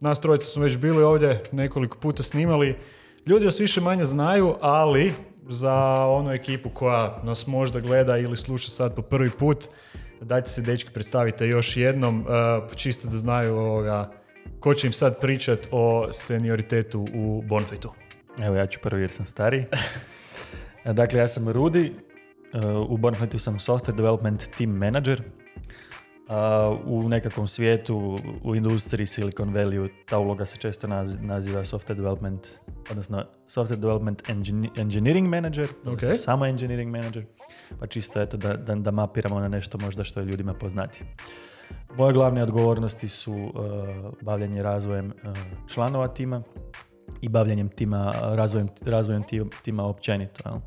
nas trojica smo već bili ovdje, nekoliko puta snimali. Ljudi vas više manje znaju, ali za onu ekipu koja nas možda gleda ili sluša sad po prvi put, dajte se dečki predstavite još jednom, uh, čisto da znaju ovoga, ko će im sad pričat o senioritetu u Bonfightu. Evo ja ću prvi jer sam stariji. dakle, ja sam Rudi, uh, u Bonfightu sam software development team manager. Uh, u nekakvom svijetu, u industriji Silicon Valley, ta uloga se često naz- naziva software development, odnosno software development engin- engineering manager, odnosno Ok. samo engineering manager, pa čisto eto da, da, da mapiramo na nešto možda što je ljudima poznati. Moje glavne odgovornosti su uh, bavljanje razvojem uh, članova tima i bavljanjem tima, razvojem, razvojem ti- tima općenito.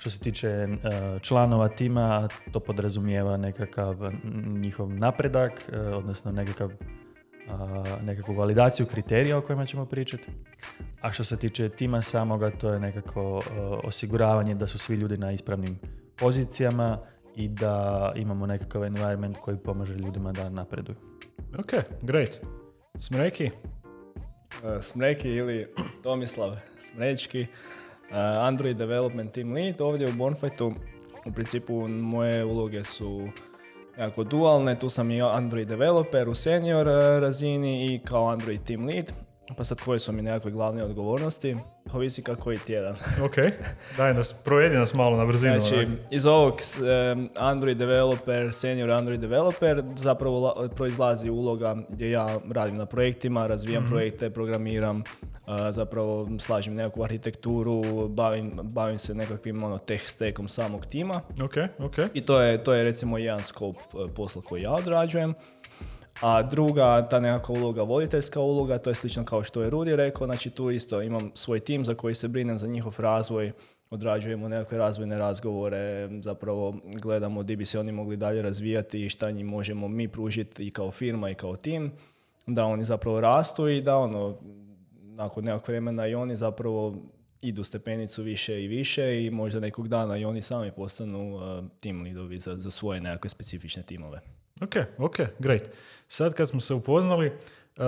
Što se tiče uh, članova tima, to podrazumijeva nekakav njihov napredak, uh, odnosno nekakav, nekakvu validaciju kriterija o kojima ćemo pričati. A što se tiče tima samoga, to je nekako uh, osiguravanje da su svi ljudi na ispravnim pozicijama i da imamo nekakav environment koji pomaže ljudima da napreduju. Ok, great. Smreki? Uh, Smreki ili Tomislav Smrečki, uh, Android Development Team Lead. Ovdje u Bonfightu u principu moje uloge su jako dualne. Tu sam i Android developer u senior uh, razini i kao Android Team Lead. Pa sad koje su mi nekakve glavne odgovornosti? Ovisi kako koji tjedan. Ok, daj nas, provedi nas malo na brzinu. Znači, onak. iz ovog Android developer, senior Android developer, zapravo la- proizlazi uloga gdje ja radim na projektima, razvijam projekte, programiram, zapravo slažem nekakvu arhitekturu, bavim, bavim se nekakvim ono, tech stackom samog tima. Ok, ok. I to je, to je recimo jedan scope e, posla koji ja odrađujem. A druga, ta nekakva uloga, voditeljska uloga, to je slično kao što je Rudi rekao, znači tu isto imam svoj tim za koji se brinem za njihov razvoj, odrađujemo nekakve razvojne razgovore, zapravo gledamo di bi se oni mogli dalje razvijati i šta njim možemo mi pružiti i kao firma i kao tim, da oni zapravo rastu i da ono, nakon nekog vremena i oni zapravo idu stepenicu više i više i možda nekog dana i oni sami postanu uh, team leadovi za, za svoje nekakve specifične timove. Ok, ok, great. Sad kad smo se upoznali, uh,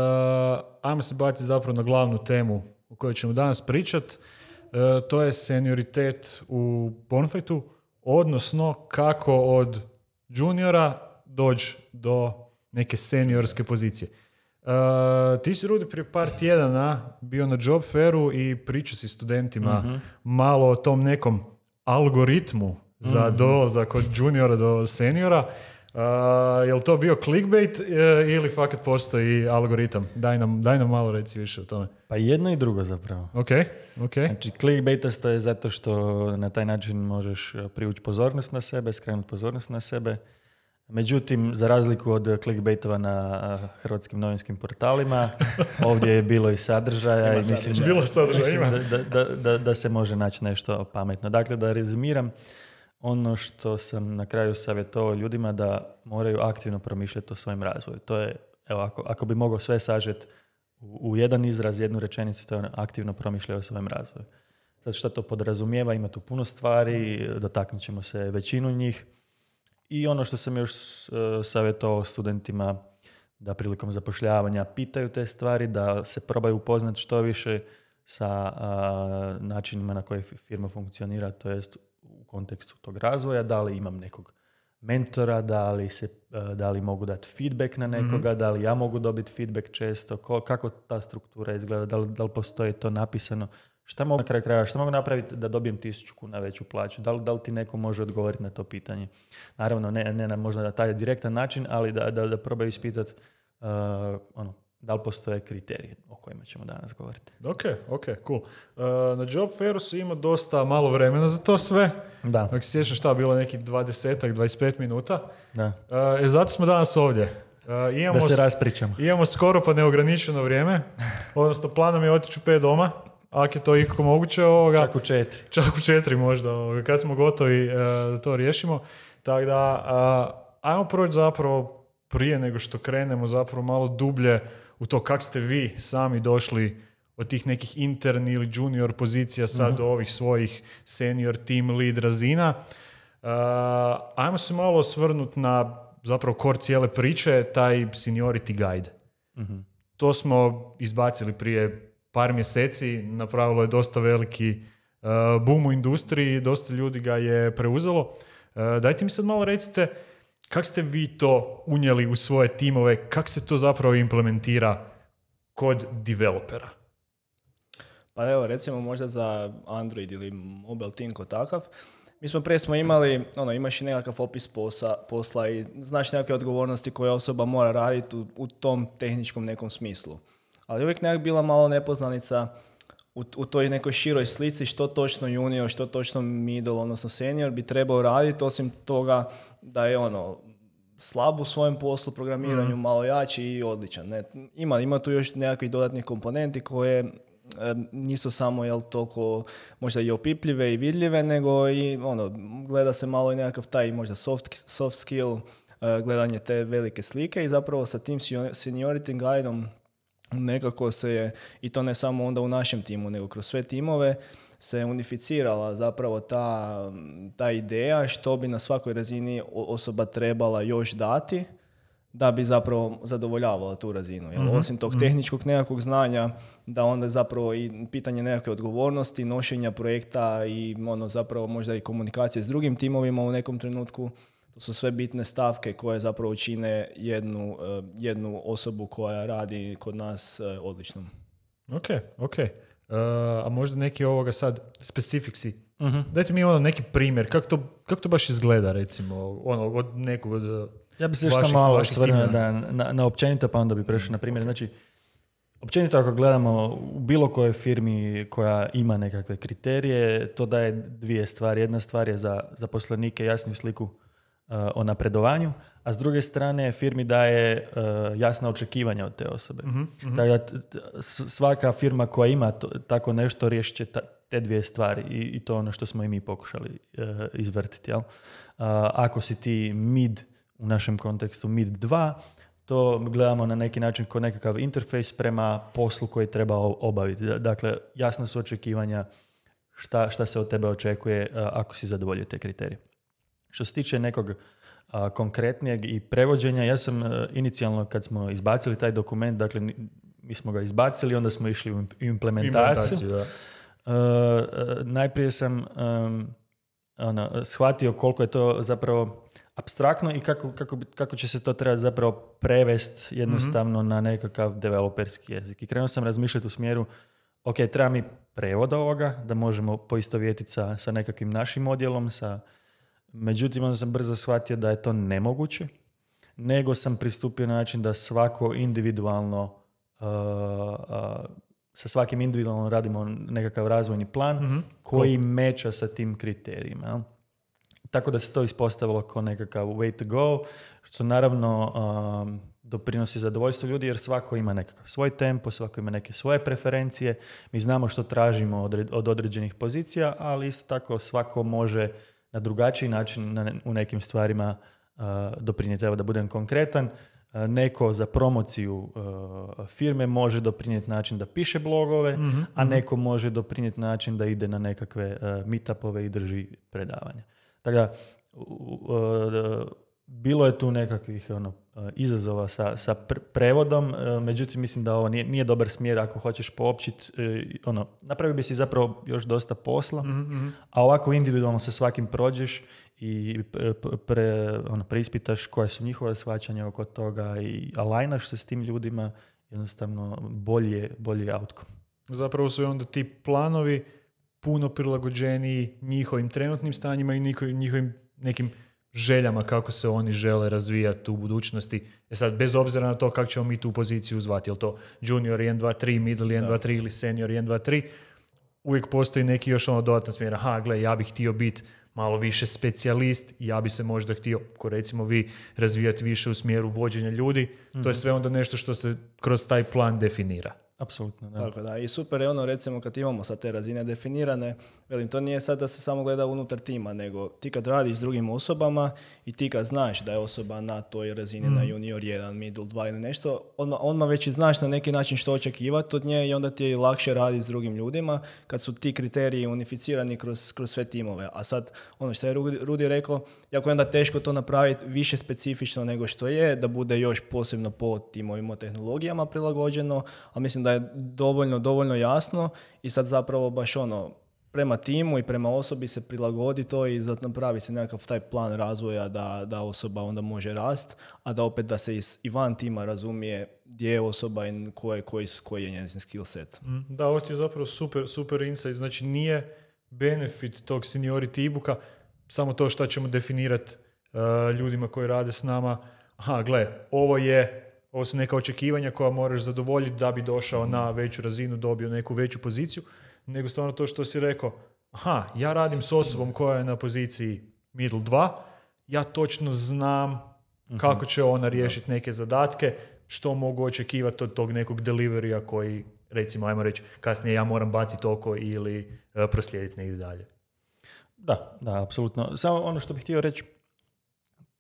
ajmo se baciti zapravo na glavnu temu o kojoj ćemo danas pričat. Uh, to je senioritet u Bonfightu, odnosno kako od juniora doći do neke seniorske pozicije. Uh, ti si, Rudi, prije par tjedana bio na job fairu i pričao si studentima malo o tom nekom algoritmu za dolazak od juniora do seniora. Uh, je li to bio clickbait uh, ili fakat postoji algoritam? Daj nam, daj nam malo reci više o tome. Pa jedno i drugo zapravo. Ok, ok. Znači, clickbaitasto je zato što na taj način možeš e, privući pozornost na sebe, skrenuti pozornost na sebe. Međutim, za razliku od clickbaitova na a, hrvatskim novinskim portalima, ovdje je bilo i sadržaja i mislim. Bilo sadržaja, mislim da, da, da, da se može naći nešto pametno. Dakle, da rezimiram, ono što sam na kraju savjetovao ljudima da moraju aktivno promišljati o svojem razvoju. To je, evo, ako, ako bi mogao sve sažeti u, u jedan izraz, jednu rečenicu, to je ono, aktivno promišljaju o svojem razvoju. Zato što to podrazumijeva, ima tu puno stvari, dotaknut ćemo se većinu njih. I ono što sam još uh, savjetovao studentima da prilikom zapošljavanja pitaju te stvari, da se probaju upoznati što više sa a, načinima na koje fi- firma funkcionira, to jest kontekstu tog razvoja, da li imam nekog mentora, da li, se, a, da li mogu dati feedback na nekoga, da li ja mogu dobiti feedback često, ko- kako ta struktura izgleda, da li, da li postoji to napisano, šta mogu na kraju krajeva, šta mogu napraviti da dobijem tisuću kuna veću plaću, da li, da li ti neko može odgovoriti na to pitanje. Naravno, ne, ne na možda na taj direktan način, ali da, da, da probaju ispitati uh, ono, da li postoje kriterije o kojima ćemo danas govoriti. Ok, ok, cool. Uh, na job fairu si imao dosta malo vremena za to sve. Da, Ako se sjećaš šta, bilo nekih 20 25 minuta. da. Uh, e, zato smo danas ovdje. Uh, imamo, Da se raspričamo. imamo skoro pa neograničeno vrijeme. Odnosno, plan nam je otići u 5 doma. Ako je to ikako moguće, ovoga, Čak u četiri. čak u četiri možda, ovoga, kad smo gotovi e, da to riješimo. Tako da, a, ajmo proći zapravo prije nego što krenemo zapravo malo dublje u to kako ste vi sami došli od tih nekih intern ili junior pozicija sad do ovih svojih senior team lead razina. A, ajmo se malo osvrnuti na zapravo core cijele priče, taj seniority guide. to smo izbacili prije par mjeseci, napravilo je dosta veliki uh, boom u industriji, dosta ljudi ga je preuzelo. Uh, dajte mi sad malo recite, kako ste vi to unijeli u svoje timove, kako se to zapravo implementira kod developera? Pa evo, recimo možda za Android ili mobile team kod takav, mi smo prije smo imali, ono, imaš i nekakav opis posla, posla i znaš nekakve odgovornosti koje osoba mora raditi u, u tom tehničkom nekom smislu. Ali uvijek nekak bila malo nepoznanica u, u toj nekoj široj slici što točno junior, što točno middle, odnosno senior bi trebao raditi, osim toga da je ono, slab u svojem poslu, programiranju, malo jači i odličan. Ne? Ima, ima tu još nekakvih dodatnih komponenti koje e, nisu samo jel toliko možda i opipljive i vidljive, nego i ono, gleda se malo i nekakav taj možda soft, soft skill, e, gledanje te velike slike i zapravo sa tim seniority guideom nekako se je, i to ne samo onda u našem timu, nego kroz sve timove, se unificirala zapravo ta, ta ideja što bi na svakoj razini osoba trebala još dati da bi zapravo zadovoljavala tu razinu. Jel? Mhm, Osim tog mhm. tehničkog nekakvog znanja, da onda zapravo i pitanje nekakve odgovornosti, nošenja projekta i ono zapravo možda i komunikacije s drugim timovima u nekom trenutku, to su sve bitne stavke koje zapravo čine jednu, eh, jednu osobu koja radi kod nas eh, odličnom. Ok, ok. Uh, a možda neki ovoga sad specifiksi. Uh-huh. Dajte mi ono neki primjer, kako to, kak to baš izgleda recimo, ono, od nekog od Ja bih se još samo malo osvrnuo na, na, na, općenito, pa onda bi prešao na primjer. Znači, općenito ako gledamo u bilo kojoj firmi koja ima nekakve kriterije, to daje dvije stvari. Jedna stvar je za zaposlenike jasnu sliku Uh, o napredovanju, a s druge strane firmi daje uh, jasna očekivanja od te osobe. uh svaka firma koja ima tako nešto riješit će te dvije stvari i, i to ono što smo i mi pokušali uh, izvrtiti. Jel? ako si ti mid, u našem kontekstu mid 2, to gledamo na neki način kao nekakav interfejs prema poslu koji treba obaviti. Dakle, jasna su očekivanja šta, šta se od tebe očekuje ako si zadovoljio te kriterije. Što se tiče nekog konkretnijeg i prevođenja, ja sam uh, inicijalno kad smo izbacili taj dokument, dakle mi smo ga izbacili, onda smo išli u implementaciju. da. najprije sam um, ono, shvatio koliko je to zapravo abstraktno i kako, kako, kako će se to trebati zapravo prevest jednostavno na nekakav developerski jezik. I krenuo sam razmišljati u smjeru, ok, treba mi prevod ovoga, da možemo poistovjetiti sa, sa nekakvim našim odjelom, sa Međutim, onda sam brzo shvatio da je to nemoguće, nego sam pristupio na način da svako individualno, uh, uh, sa svakim individualno radimo nekakav razvojni plan mhm. koji meča sa tim kriterijima. Tako da se to ispostavilo kao nekakav way to go, što naravno um, doprinosi zadovoljstvo ljudi jer svako ima nekakav svoj tempo, svako ima neke svoje preferencije, mi znamo što tražimo od određenih pozicija, ali isto tako svako može na drugačiji način na, u nekim stvarima uh, doprinijeti. Evo da budem konkretan, neko za promociju firme može doprinijeti način da piše blogove, mhm, a mhm. neko može doprinijeti način da ide na nekakve uh, meetupove i drži predavanja. Tako da, bilo je tu nekakvih ono, izazova sa, sa prevodom, međutim mislim da ovo nije, nije dobar smjer ako hoćeš poopćiti, ono, napravio bi si zapravo još dosta posla, mm a ovako individualno sa svakim prođeš i pre, ono, preispitaš koje su njihove shvaćanja oko toga i alajnaš se s tim ljudima, jednostavno bolje, bolji outcome. Zapravo su onda ti planovi puno prilagođeniji njihovim trenutnim stanjima i njihovim nekim željama kako se oni žele razvijati u budućnosti. E sad, bez obzira na to kako ćemo mi tu poziciju zvati, je to junior 1, 2, 3, middle 1, 2, 3 ili senior 1, 2, 3, uvijek postoji neki još ono dodatan smjer. Aha, gle, ja bih htio biti malo više specijalist, ja bi se možda htio, ko recimo vi, razvijati više u smjeru vođenja ljudi. To je mhm. sve onda nešto što se kroz taj plan definira. Apsolutno, da. Tako da, i super je ono recimo kad imamo sad te razine definirane, velim, to nije sad da se samo gleda unutar tima, nego ti kad radiš s drugim osobama i ti kad znaš da je osoba na toj razini, na junior 1, middle 2 ili nešto, odmah, odmah već i znaš na neki način što očekivati od nje i onda ti je lakše raditi s drugim ljudima kad su ti kriteriji unificirani kroz, kroz sve timove. A sad, ono što je Rudi, rekao, jako je onda teško to napraviti više specifično nego što je, da bude još posebno po timovima tehnologijama prilagođeno, ali mislim da je dovoljno, dovoljno jasno i sad zapravo baš ono, prema timu i prema osobi se prilagodi to i napravi se nekakav taj plan razvoja da, da osoba onda može rast, a da opet da se iz, i van tima razumije gdje je osoba i koji, koji, koji je njezin skill set. Mm, Da, ovo ti je zapravo super, super insight. Znači nije benefit tog seniority e-booka samo to što ćemo definirati ljudima koji rade s nama. Aha, gle, ovo je, ovo su neka očekivanja koja moraš zadovoljiti da bi došao na veću razinu, dobio neku veću poziciju, nego stvarno to što si rekao, aha, ja radim s osobom koja je na poziciji middle 2, ja točno znam kako će ona riješiti neke zadatke, što mogu očekivati od tog nekog deliverija koji, recimo, ajmo reći, kasnije ja moram baciti oko ili e, proslijediti negdje dalje. Da, da, apsolutno. Samo ono što bih htio reći,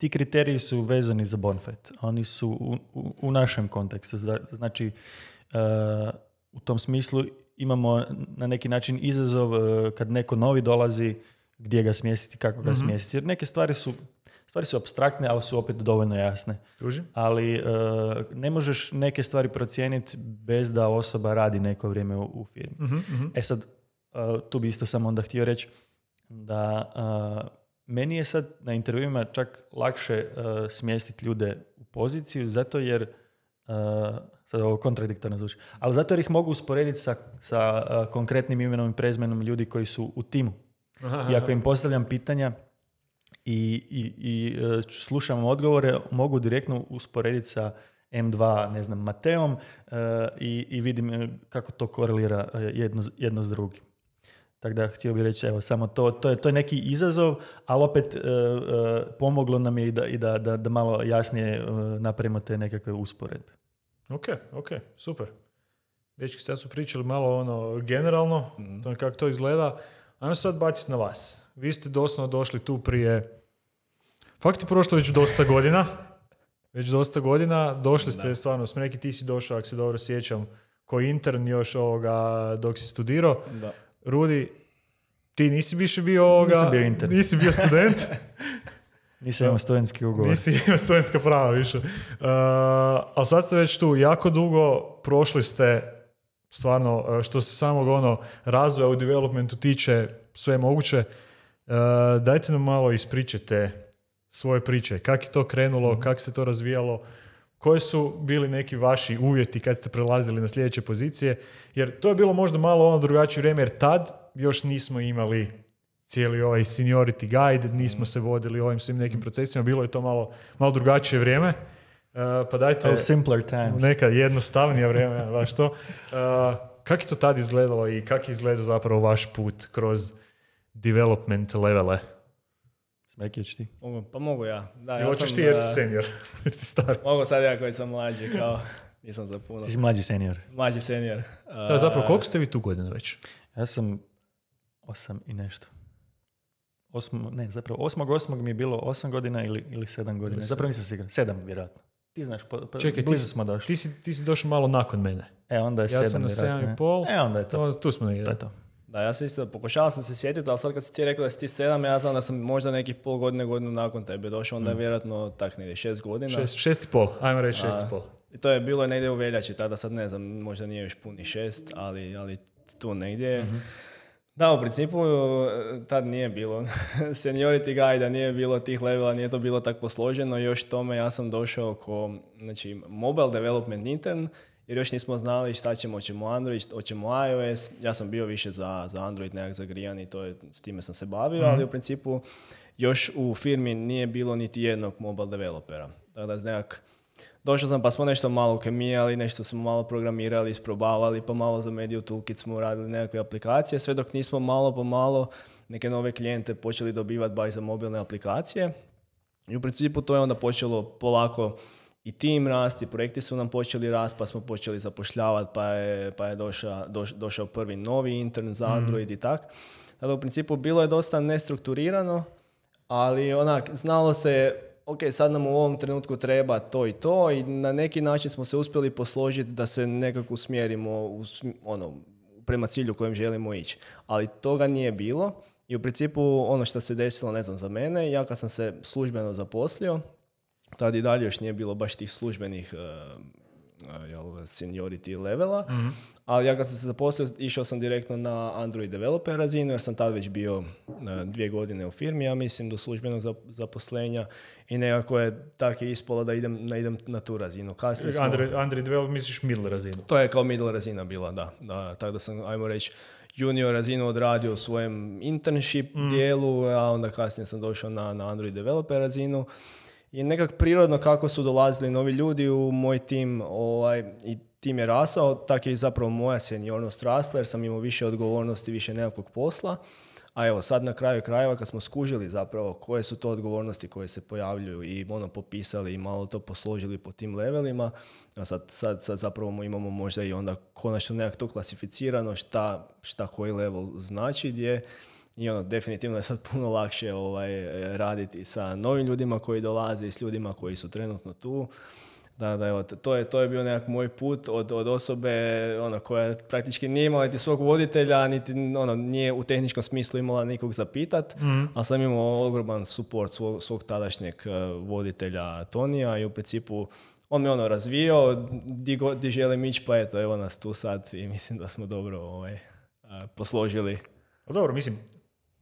ti kriteriji su vezani za Bonfet. Oni su u, u, u našem kontekstu. Zna- Znači, e, u tom smislu imamo na neki način izazov e, kad neko novi dolazi, gdje ga smjestiti, kako ga smjestiti. Jer neke stvari su, stvari su abstraktne, ali su opet dovoljno jasne. Tužim? Ali e, ne možeš neke stvari procijeniti bez da osoba radi neko vrijeme u, u firmi. E sad, tu bi isto samo onda htio reći da meni je sad na intervjuima čak lakše e, smjestiti ljude u poziciju zato jer e, sad ovo kontradiktorno zvuči, ali zato jer ih mogu usporediti sa, sa e, konkretnim imenom i prezmenom ljudi koji su u timu. I ako im postavljam pitanja i, i, i slušam odgovore, mogu direktno usporediti sa M2, ne znam, Mateom i, i vidim kako to korelira jedno, jedno s drugim. Tako da htio bih reći, evo, samo to, to je, to je neki izazov, ali opet e, e, pomoglo nam je i da, i da, da, da malo jasnije e, napravimo te nekakve usporedbe. Ok, ok, super. Dečki sad su pričali malo ono generalno, to je kako to izgleda. Ajmo sad baciti na vas. Vi ste doslovno došli tu prije... Fakt je prošlo već dosta godina. Već dosta godina. Došli ste stvarno, s neki ti si došao, ako se dobro sjećam, ko intern još ovoga dok si studirao. Da. Rudi, ti nisi više bio ovoga... Nisam bio intern. Nisi bio student. Nisam imao studentski ugovor. Nisi imao studentska prava više. Uh, ali sad ste već tu jako dugo, prošli ste stvarno uh, što se samog ono razvoja u developmentu tiče sve moguće. Uh, dajte nam malo ispričajte svoje priče. Kako je to krenulo, kako se to razvijalo, koji su bili neki vaši uvjeti kad ste prelazili na sljedeće pozicije, jer to je bilo možda malo ono drugačije vrijeme, jer tad još nismo imali cijeli ovaj seniority guide, nismo se vodili ovim svim nekim procesima, bilo je to malo, malo drugačije vrijeme. Uh, pa dajte Oh, simpler times. neka jednostavnija vrijeme, baš to. Uh, kako je to tad izgledalo i kako je izgledao zapravo vaš put kroz development levele? Smekijeć ti. Mogu, pa mogu ja. Da, ja hoćeš sam, ti jer si senior, jer si star. Mogu sad ja koji sam mlađi, kao nisam za puno. Ti si mlađi senior. Mlađi senior. Da, zapravo, Eh, koliko ste vi tu godina već? Ja sam osam i nešto. Osmo, ne, zapravo osmog osmog mi je bilo osam godina ili, ili sedam godina. Zapravo nisam siguran. Sedam, vjerojatno. Ti znaš, po, po, Čekaj, ti, blizu si- smo došli. ti, si, ti si došao malo nakon mene. E, onda je Ja sam sedam, na vjerojatno. sedam i pol. E, onda je to. To, tu smo negdje. To je to. Da, ja sam isto, pokušavao sam se sjetiti, ali sad kad si ti rekao da si ti sedam, ja znam da sam možda nekih pol godine, godinu nakon tebe došao, onda je vjerojatno tak negdje šest godina. Šest, šest i pol, ajmo reći šest i pol. I to je bilo negdje u veljači, tada sad ne znam, možda nije još puni šest, ali, ali tu negdje. Da, u principu e, tad nije bilo seniority guide, nije bilo tih levela, nije to bilo tako posloženo. Još tome ja sam došao ko znači, mobile development intern, jer još nismo znali šta ćemo, hoćemo Android, hoćemo iOS. Ja sam bio više za, za Android nekak zagrijan i to je, s time sam se bavio, ali u principu još u firmi nije bilo niti jednog mobile developera. Tako da nekak Došao sam pa smo nešto malo kemijali, nešto smo malo programirali, isprobavali, pa malo za Media Toolkit smo radili nekakve aplikacije, sve dok nismo malo po malo neke nove klijente počeli dobivati baš za mobilne aplikacije. I u principu to je onda počelo polako i tim rasti, projekti su nam počeli rast, pa smo počeli zapošljavati, pa je, pa je došao, došao prvi novi intern za Android i tak. Dakle, u principu bilo je dosta nestrukturirano, ali onak, znalo se, ok, sad nam u ovom trenutku treba to i to i na neki način smo se uspjeli posložiti da se nekako usmjerimo u, ono, prema cilju kojem želimo ići. Ali toga nije bilo i u principu ono što se desilo, ne znam, za mene, ja kad sam se službeno zaposlio, tad i dalje još nije bilo baš tih službenih uh, jel, seniority levela, mm ali ja kad sam se zaposlio išao sam direktno na Android developer razinu jer sam tad već bio uh, dvije godine u firmi, ja mislim, do službenog zaposlenja i nekako je tako ispalo da idem, na, idem na tu razinu. Kasnije smo... Android, Android developer misliš middle razinu? To je kao middle razina bila, da. da tako da sam, ajmo reći, junior razinu odradio u svojem internship mm. dijelu, a onda kasnije sam došao na, na Android developer razinu je nekak prirodno kako su dolazili novi ljudi u moj tim ovaj, i tim je rasao, tako je zapravo moja seniornost rasla jer sam imao više odgovornosti, više nekakvog posla. A evo sad na kraju krajeva kad smo skužili zapravo koje su to odgovornosti koje se pojavljuju i ono popisali i malo to posložili po tim levelima, a sad, sad, sad zapravo imamo možda i onda konačno nekako to klasificirano šta, šta koji level znači gdje i ono, definitivno je sad puno lakše ovaj, raditi sa novim ljudima koji dolaze i s ljudima koji su trenutno tu. Da, da, evo, to je, to je bio nekak moj put od, od osobe ono, koja praktički nije imala niti svog voditelja, niti ono, nije u tehničkom smislu imala nikog zapitat, mm. a sam imao ogroman support svog, svog tadašnjeg eh, voditelja Tonija i u principu on me ono razvio, di, go, di želim ići, pa eto, evo nas tu sad i mislim da smo dobro ovaj, eh, posložili. dobro, mislim,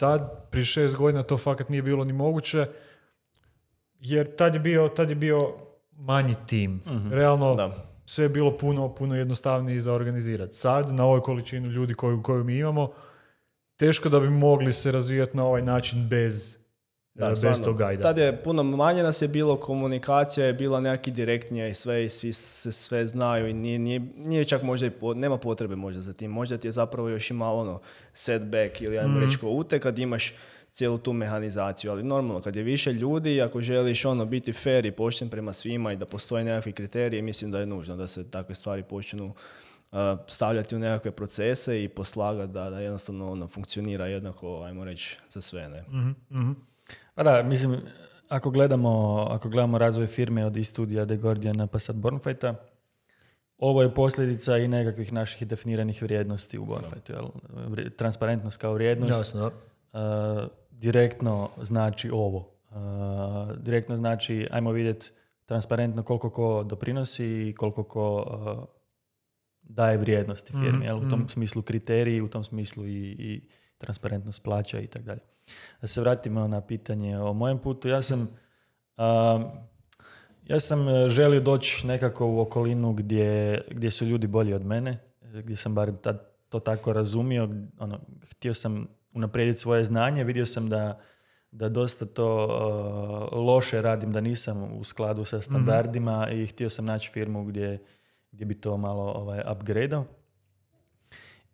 tad, prije šest godina, to fakat nije bilo ni moguće, jer tad je bio, tad je bio manji tim. mm Realno, da. sve je bilo puno, puno jednostavnije za organizirati. Sad, na ovoj količini ljudi koju, koju mi imamo, teško da bi mogli se razvijati na ovaj način bez da, bez tog gajda. Tad je puno manje nas je bilo, komunikacija je bila nekaki direktnija i sve i svi se sve znaju i nije, nije, nije čak možda i nema potrebe možda za tim. Možda ti je zapravo još i malo ono setback ili ajmo mm. reći ko ute kad imaš cijelu tu mehanizaciju, ali normalno kad je više ljudi ako želiš ono biti fair i pošten prema svima i da postoje nekakvi kriteriji, mislim da je nužno da se takve stvari počnu uh, stavljati u nekakve procese i poslagati da, da jednostavno ono funkcionira jednako, ajmo reći, za sve. Ne? mm pa da, mislim, ako gledamo, ako gledamo razvoj firme od istudija The Guardiana pa sad Bornfighta, ovo je posljedica i nekakvih naših definiranih vrijednosti u Bornfightu. Transparentnost kao vrijednost uh, direktno znači ovo. Uh, direktno znači, ajmo vidjeti transparentno koliko ko doprinosi i koliko ko uh, daje vrijednosti firmi. mm U tom mhm. smislu kriteriji, u tom smislu i, i transparentnost plaća i tako dalje. Da se vratimo na pitanje o mojem putu. Ja sam, ja sam e, želio doći nekako u okolinu gdje, gdje su ljudi bolji od mene, gdje sam bar tad to tako razumio. Ono, htio sam unaprijediti svoje znanje, vidio sam da, da dosta to e, loše radim, da nisam u skladu sa standardima i htio sam naći firmu gdje, gdje bi to malo ovaj, upgradeao.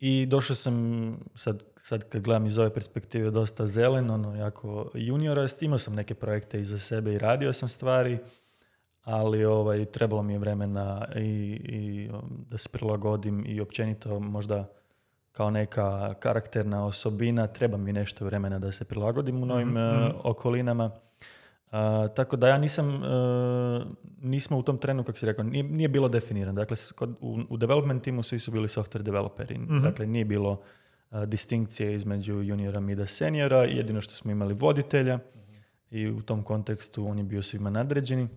I došao sam, sad, sad kad gledam iz ove perspektive, dosta zelen, ono, jako juniora, imao sam neke projekte iza sebe i radio sam stvari, ali ovaj, trebalo mi je vremena i, i um, da se prilagodim i općenito možda kao neka karakterna osobina, treba mi nešto vremena da se prilagodim u novim mm okolinama tako da ja nisam, uh, nismo u tom trenu, kako si rekao, nije, nije bilo definirano. Dakle, kod, u, u development timu svi su bili software developeri. mm Dakle, nije bilo uh, distinkcije između juniora, mida, seniora. Jedino što smo imali voditelja i u tom kontekstu on je bio svima nadređeni.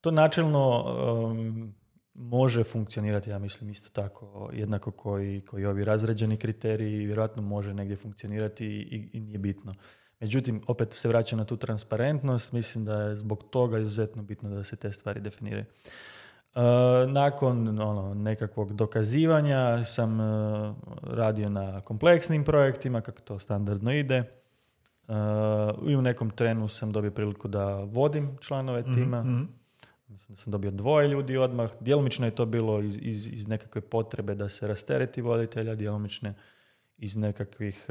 to načelno um, može funkcionirati, ja mislim, isto tako, jednako koji, koji ovi razređeni kriteriji, vjerojatno može negdje funkcionirati i, i nije bitno. Međutim, opet se vraća na tu transparentnost, mislim da je zbog toga izuzetno bitno da se te stvari definiraju. Uh, nakon ono, nekakvog dokazivanja sam uh, radio na kompleksnim projektima, kako to standardno ide. Uh, I u nekom trenu sam dobio priliku da vodim članove mhm, tima. Mm-hmm. Mislim da sam dobio dvoje ljudi odmah. Djelomično je to bilo iz, iz, iz nekakve potrebe da se rastereti voditelja, djelomično iz nekakvih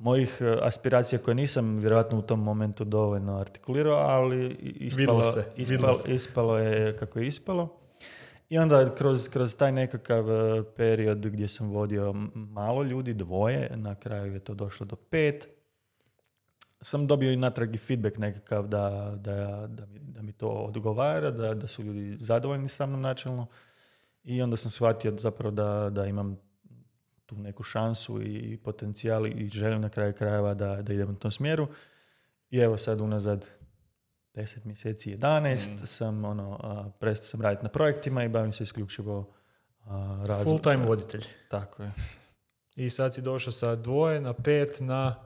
mojih e, aspiracija koje nisam vjerojatno u tom momentu dovoljno artikulirao, ali ispalo, se, ispalo, se. ispalo je kako je ispalo. I onda kroz, kroz taj nekakav e, period gdje sam vodio malo ljudi, dvoje, na kraju je to došlo do pet, sam dobio i natrag i feedback nekakav da, da, da, mi, da mi to odgovara, da, da su ljudi zadovoljni sa mnom načelno. I onda sam shvatio zapravo da, da imam tu neku šansu i potencijal i želim na kraju krajeva da, da idem u tom smjeru. I evo sad unazad 10 mjeseci, 11 sam ono, a, prestao sam raditi na projektima i bavim se isključivo a, razvojem. Full time voditelj. Tako je. I sad si došao sa dvoje na pet na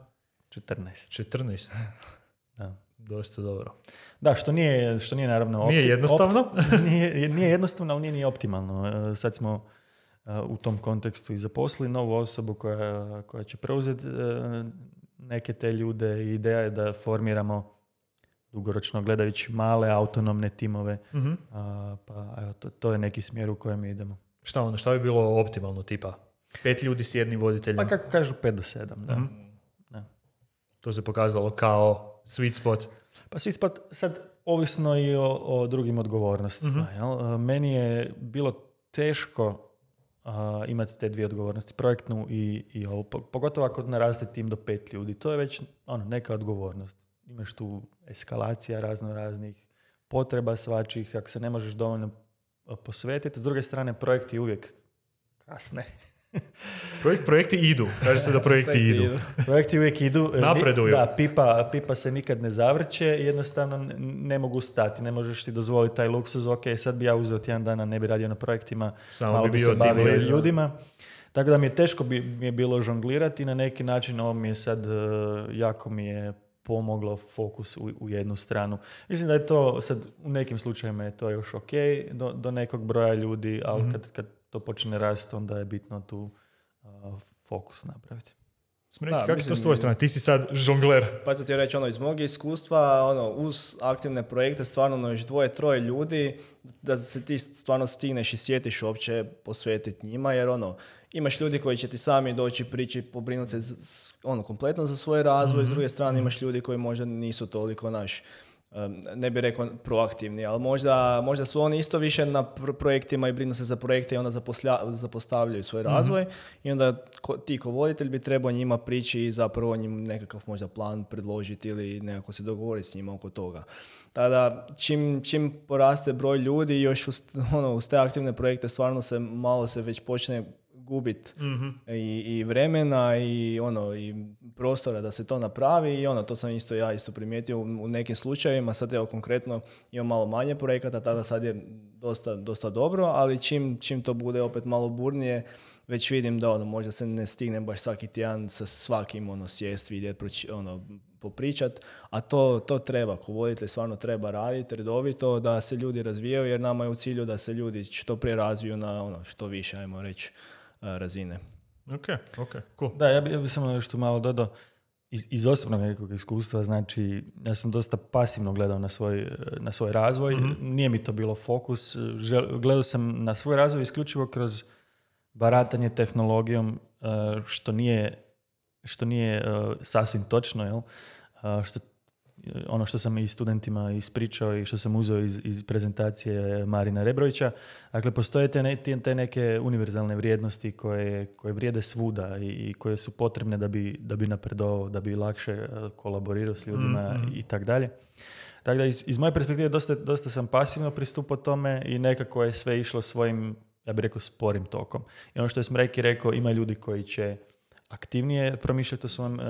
14. 14. Da. Dosta dobro. Da, što nije, što nije naravno... Nije opti- jednostavno. opt- nije, nije jednostavno, ali nije ni optimalno. E, Sad smo u tom kontekstu i zaposlili novu osobu koja, koja će preuzeti e, neke te ljude ideja je da formiramo dugoročno gledajući male autonomne timove. Mhm. A, pa evo, to, to je neki smjer u kojem idemo. Šta ono, šta bi bilo optimalno tipa? Pet ljudi s jednim voditeljem. Pa kako kažu 5 do 7, da. Mhm. da. To se pokazalo kao sweet spot. Pa svi spot, sad ovisno i o, o drugim odgovornostima. jel? E, Meni je bilo teško a, imati te dvije odgovornosti, projektnu i, i ovu, po- pogotovo ako naraste tim do pet ljudi. To je već ono, neka odgovornost. Imaš tu eskalacija razno raznih potreba svačih, ako se ne možeš dovoljno posvetiti. S druge strane, projekti uvijek kasne. Projekt, projekti idu. Kaže se da projekti idu. Projekti uvijek idu. e, Napreduju. Da, pipa, pipa se nikad ne zavrće, jednostavno ne mogu stati, ne možeš si dozvoliti taj luksuz, ok, sad bi ja uzeo tjedan dana, ne bi radio na projektima, Samo malo bi bi bio se bavio lead, ljudima. Tako da mi je teško bi, mi je bilo žonglirati i na neki način ovo mi je sad, e, jako mi je pomoglo fokus u, u jednu stranu. Mislim da je to sad u nekim slučajevima je to još ok do, do nekog broja ljudi, ali Mhm. kad, kad to počne rasti onda je bitno tu a, fokus napraviti. Smreki, kako je to s tvoje strane? Ti si sad žongler. Pa ću ti reći, ono, iz mog iskustva, ono, uz aktivne projekte, stvarno ono, još dvoje, troje ljudi, da se ti stvarno stigneš i sjetiš uopće posvetiti njima, jer ono, imaš ljudi koji će ti sami doći prići, pobrinuti se ono, kompletno za svoj razvoj, s druge strane imaš ljudi koji možda nisu toliko naš, ne bi rekao proaktivni, ali možda, možda su oni isto više na pr- projektima i brinu se za projekte i onda zaposlja- zapostavljaju svoj razvoj. I onda ko, ti ko voditelj bi trebao njima prići i zapravo njim nekakav možda plan predložiti ili nekako se dogovoriti s njima oko toga. Tada čim, čim poraste broj ljudi još uz, ono, uz te aktivne projekte stvarno se malo se već počne gubit i, i vremena i ono i prostora da se to napravi i ono to sam isto ja isto primijetio u, nekim slučajevima sad evo konkretno imam malo manje projekata tada sad je dosta, dosta dobro ali čim, čim to bude opet malo burnije već vidim da ono možda se ne stigne baš svaki tjedan sa svakim ono sjest vidjet ono popričat a to, to treba ko voditelj stvarno treba raditi redovito da se ljudi razvijaju jer nama je u cilju da se ljudi što prije razviju na ono što više ajmo reći a, razine. Ok, ok, cool. Da, ja bi, ja bi samo još tu malo dodao iz, iz osobnog nekog iskustva, znači ja sam dosta pasivno gledao na svoj, na svoj razvoj, nije mi to bilo fokus, Žel- gledao sam na svoj razvoj isključivo kroz baratanje tehnologijom, eh, što nije, što nije eh, sasvim točno, jel? Eh, Što, ono što sam i studentima ispričao i što sam uzeo iz, iz prezentacije Marina Rebrovića, dakle postoje te, ne- te- neke univerzalne vrijednosti koje, koje vrijede svuda i, i koje su potrebne da bi, da bi napredovao, da bi lakše eh, kolaborirao s ljudima i tak dalje. Tako da iz, iz moje perspektive dosta, dosta sam pasivno pristupao tome i nekako je sve išlo svojim, ja bih rekao, sporim tokom. I ono što je Smreki rekao, ima ljudi koji će aktivnije promišljati o svom, eh,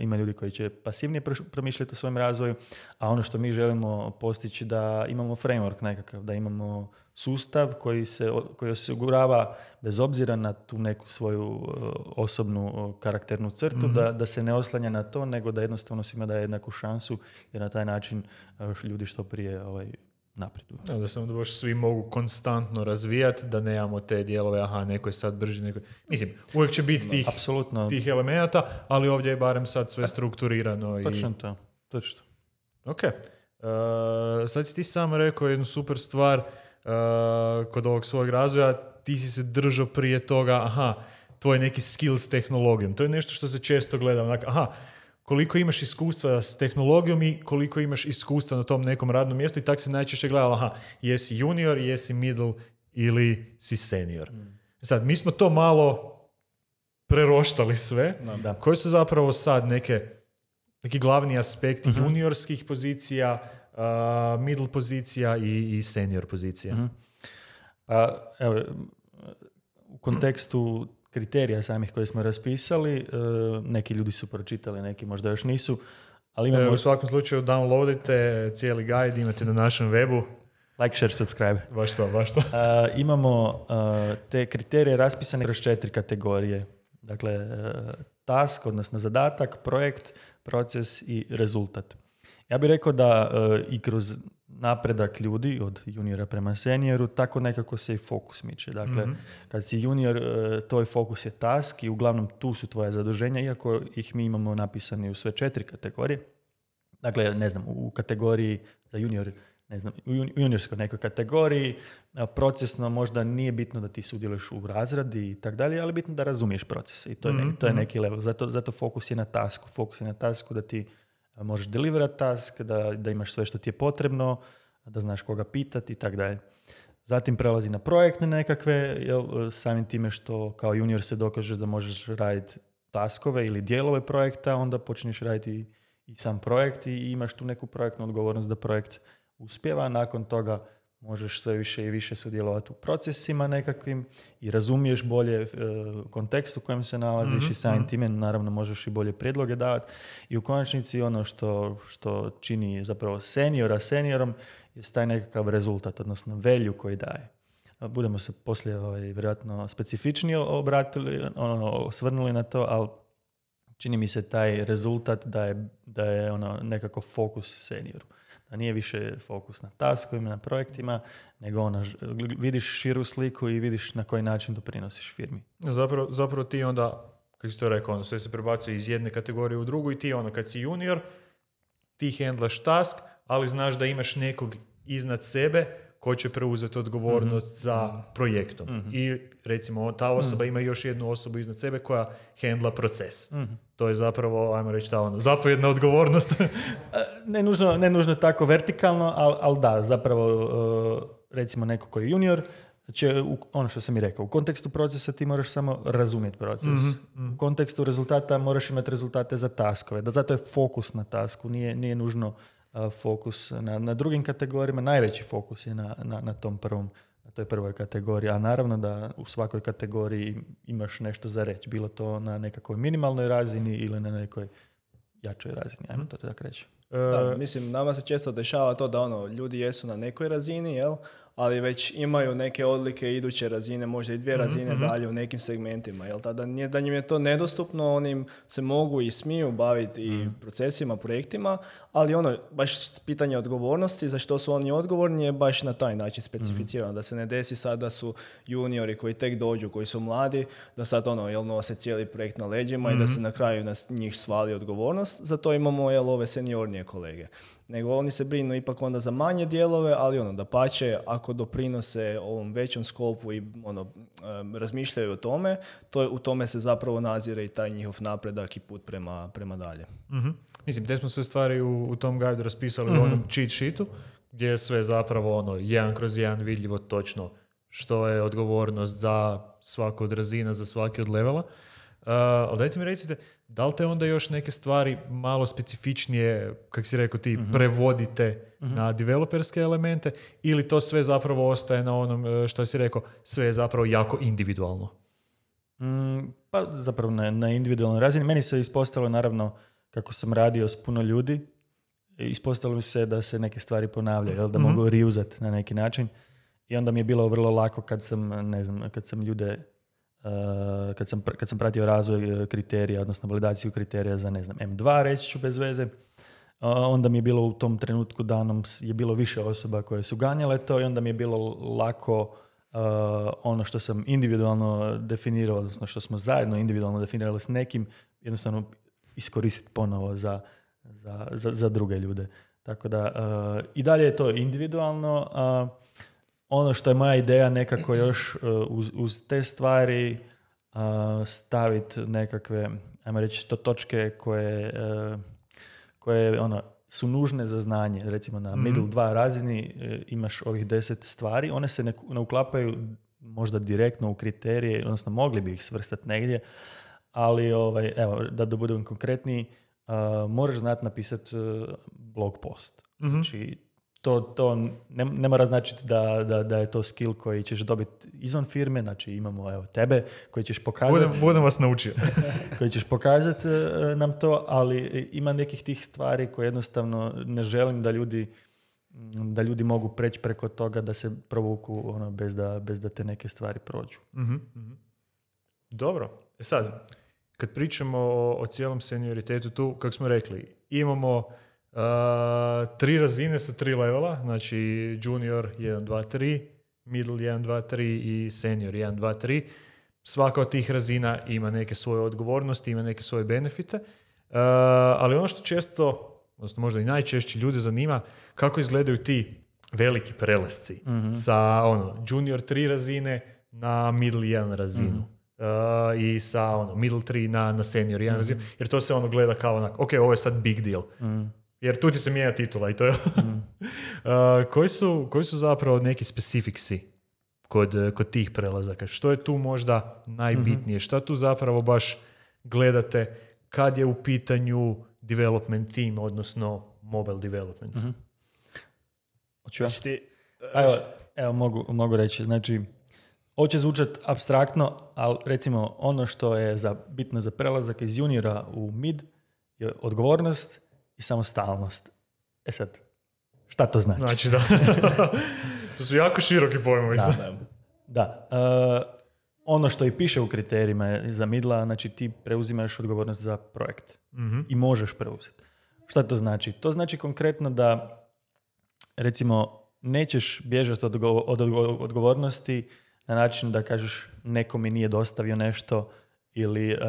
ima ljudi koji će pasivnije promišljati o svojem razvoju, a ono što mi želimo postići da imamo framework nekakav, da imamo sustav koji se koji osigurava bez obzira na tu neku svoju eh, osobnu eh, karakternu crtu, da, da se ne oslanja na to, nego da jednostavno svima daje jednaku šansu jer na taj način ljudi što prije ovaj, napreduju. Evo, da samo da baš svi mogu konstantno razvijati, da nemamo te dijelove, aha, neko je sad brži, neko je... Mislim, uvijek će biti tih, Apsolutno, tih elemenata, ali ovdje je barem sad sve strukturirano. I... točno to. Točno. Ok. Uh, sad si ti sam rekao jednu super stvar uh, kod ovog svog razvoja. Ti si se držao prije toga, aha, tvoj neki skill s tehnologijom. To je nešto što se često gleda. Onak, aha, koliko imaš iskustva s tehnologijom i koliko imaš iskustva na tom nekom radnom mjestu i tak se najčešće gleda, aha, jesi junior, jesi middle ili si senior. Sad, mi smo to malo preroštali sve. Da. Koji su zapravo sad neke, neki glavni aspekti juniorskih pozicija, uh, middle pozicija i, i senior pozicija? Mhm. Pa, evo, u kontekstu kriterija samih koje smo raspisali, e, neki ljudi su pročitali, neki možda još nisu, ali imamo E, u svakom slučaju downloadite cijeli guide, imate na našem webu. like, share, subscribe. Baš to, baš to. A, imamo a, te kriterije raspisane kroz četiri kategorije. Dakle, e, task, odnosno zadatak, projekt, proces i rezultat. Ja bih rekao da e, i kroz napredak ljudi od juniora prema senioru, tako nekako se i fokus miče. Dakle, kad si junior, e, tvoj fokus je task i uglavnom tu su tvoja zaduženja, iako ih mi imamo napisani u sve četiri kategorije. Dakle, ne znam, u kategoriji za junior, ne znam, u jun- u juniorskoj nekoj kategoriji, procesno možda nije bitno da ti sudjeluješ u razradi i tak dalje, ali bitno da razumiješ proces i to je, ne- to je neki level. Zato, zato fokus je na tasku. Fokus je na tasku da ti možeš deliverat task, da, da imaš sve što ti je potrebno, da znaš koga pitati i tak dalje. Zatim prelazi na projektne nekakve, jel, samim time što kao junior se dokaže da možeš raditi taskove ili dijelove projekta, onda počneš raditi i, i sam projekt i imaš tu neku projektnu odgovornost da projekt uspjeva. Nakon toga možeš sve više i više sudjelovati u procesima nekakvim i razumiješ bolje e, kontekst u kojem se nalaziš i samim time naravno možeš i bolje prijedloge davati. I u konačnici ono što, što čini zapravo seniora seniorom je taj nekakav rezultat, odnosno velju koji daje. Budemo se poslije ovaj, vjerojatno specifičnije obratili, ono, osvrnuli na to, ali čini mi se taj rezultat da je, da je ono nekako fokus senioru. Da nije više fokus na taskovima, na projektima, nego ž- vidiš širu sliku i vidiš na koji način doprinosiš firmi. Zapravo, zapravo ti onda, kako si to rekao, ono, sve se prebacuje iz jedne kategorije u drugu i ti ono, kad si junior, ti handlaš task, ali znaš da imaš nekog iznad sebe ko će preuzeti odgovornost za projektom. I recimo ta osoba ima još jednu osobu iznad sebe koja handla proces. To je zapravo, ajmo reći, ta ono, zapovjedna odgovornost. E, Ne nužno, ne nužno tako vertikalno, ali al da, zapravo e, recimo neko koji je junior, će, ono što sam i rekao, u kontekstu procesa ti moraš samo razumjeti proces. U kontekstu rezultata moraš imati rezultate za taskove. Da zato je fokus na tasku, nije, nije nužno fokus na, na drugim kategorijama. Najveći fokus je na, na, na tom prvom na toj prvoj kategoriji, a naravno da u svakoj kategoriji imaš nešto za reći, bilo to na nekakvoj minimalnoj razini ili na nekoj jačoj razini, ajmo to tako reći. Da, mislim, nama se često dešava to da ono, ljudi jesu na nekoj razini, jel? Ali već imaju neke odlike iduće razine, možda i dvije razine dalje u nekim segmentima. Jel? Tada nije, da njim je to nedostupno, oni se mogu i smiju baviti i procesima, projektima, ali ono, baš pitanje odgovornosti, za što su oni odgovorni je baš na taj način specificirano, da se ne desi sad da su juniori koji tek dođu, koji su mladi, da sad ono, jel, nose cijeli projekt na leđima i da se na kraju na njih svali odgovornost, zato imamo jel, ove seniornije kolege nego oni se brinu ipak onda za manje dijelove, ali ono da pače ako doprinose ovom većem skopu i ono razmišljaju o tome, to je, u tome se zapravo nazire i taj njihov napredak i put prema, prema dalje. Mhm. Mislim, te smo sve stvari u, u tom guidu raspisali u onom cheat sheetu, gdje je sve zapravo ono, jedan kroz jedan vidljivo točno što je odgovornost za svaku od razina, za svaki od levela. Uh, ali dajte mi recite, da li te onda još neke stvari malo specifičnije, kak si rekao ti, prevodite na developerske elemente ili to sve zapravo ostaje na onom e, što si rekao, sve je zapravo jako individualno? Mm, pa zapravo na, na individualnoj razini. Meni se ispostavilo naravno kako sam radio s puno ljudi, ispostavilo mi se da se neke stvari ponavljaju, jel, da mogu reuzat na neki način. I onda mi je bilo vrlo lako kad sam, ne znam, kad sam ljude, kad, sam, kad sam pratio razvoj uh, kriterija, odnosno validaciju kriterija za, ne znam, M2, reći ću bez veze, uh, onda mi je bilo u tom trenutku danom je bilo više osoba koje su ganjale to i onda mi je bilo lako uh, ono što sam individualno definirao, odnosno što smo zajedno individualno definirali s nekim, jednostavno iskoristiti ponovo za, za, za, za druge ljude. Tako da uh, i dalje je to individualno. uh, ono što je moja ideja nekako još uh, uz, uz te stvari staviti nekakve, ajmo reći, to točke koje, e, koje ono, su nužne za znanje. Recimo na middle dva razini e, imaš ovih deset stvari, one se ne, ne uklapaju možda direktno u kriterije, odnosno mogli bi ih svrstati negdje, ali ovaj, evo, da, da budem konkretniji, uh, moraš znati napisati uh, blog post. Znači, to, to ne, ne mora značiti da, da, da je to skill koji ćeš dobiti izvan firme, znači imamo evo, tebe koji ćeš pokazati... Budem, budem vas naučio. koji ćeš pokazati uh, nam to, ali ima nekih tih stvari koje jednostavno ne želim da ljudi da ljudi mogu preći preko toga da se provuku ono, bez, da, bez da te neke stvari prođu. Mhm, mhm. Dobro. E sad, kad pričamo o, o cijelom senioritetu tu, kako smo rekli, imamo uh, tri razine sa tri levela, znači junior 1, 2, 3, middle 1, 2, 3 i senior 1, 2, 3. Svaka od tih razina ima neke svoje odgovornosti, ima neke svoje benefite, uh, ali ono što često, odnosno možda i najčešće ljude zanima, kako izgledaju ti veliki prelasci sa ono, junior 3 razine na middle 1 razinu. Uh, i sa ono, middle 3 na, na senior 1 razinu, jer to se ono gleda kao onak, ok, ovo je sad big deal. Jer tu ti se mijenja titula i to je... Uh, koji, su, koji su zapravo neki specifiksi kod, kod tih prelazaka? Što je tu možda najbitnije? Šta tu zapravo baš gledate kad je u pitanju development team, odnosno mobile development? Hoću ja? Ti, Evo, evo mogu, mogu reći. Znači, ovo će zvučati abstraktno, ali recimo ono što je za, bitno za prelazak iz juniora u mid je odgovornost i samostalnost. E sad, šta to znači? Znači da. to su jako široki pojmovi. Da. da, Da. e, ono što i piše u kriterijima za midla, znači ti preuzimaš odgovornost za projekt. Mhm. I možeš preuzeti. Šta to znači? To znači konkretno da recimo nećeš bježati od, odgo- od odgo- odgovornosti na način da kažeš neko mi nije dostavio nešto ili uh,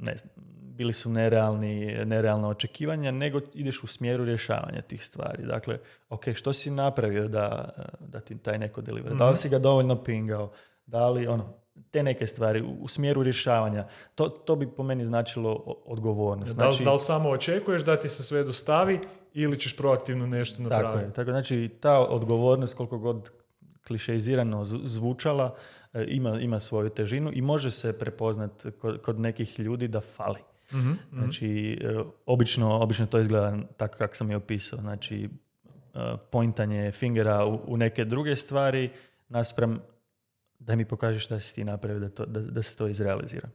ne znam, bili su nerealni, nerealna očekivanja, nego ideš u smjeru rješavanja tih stvari. Dakle, ok, što si napravio da, da ti taj neko deliver? Da li si ga dovoljno pingao? Da li, ono, te neke stvari u, u smjeru rješavanja. To, to bi po meni značilo odgovornost. Da, li- Znači, da li samo očekuješ da ti se sve dostavi ili ćeš proaktivno nešto Tako napraviti? je. Tako, znači, ta odgovornost, koliko god klišeizirano zv- zvučala, e, ima, ima svoju težinu i može se prepoznat kod, kod nekih ljudi da fali. Mhm, Znači, e, obično, obično to izgleda tako kako sam je opisao. Znači, e, pointanje fingera u, u neke druge stvari naspram da mi pokažeš šta si ti napravio da, to, da, da se to izrealizira.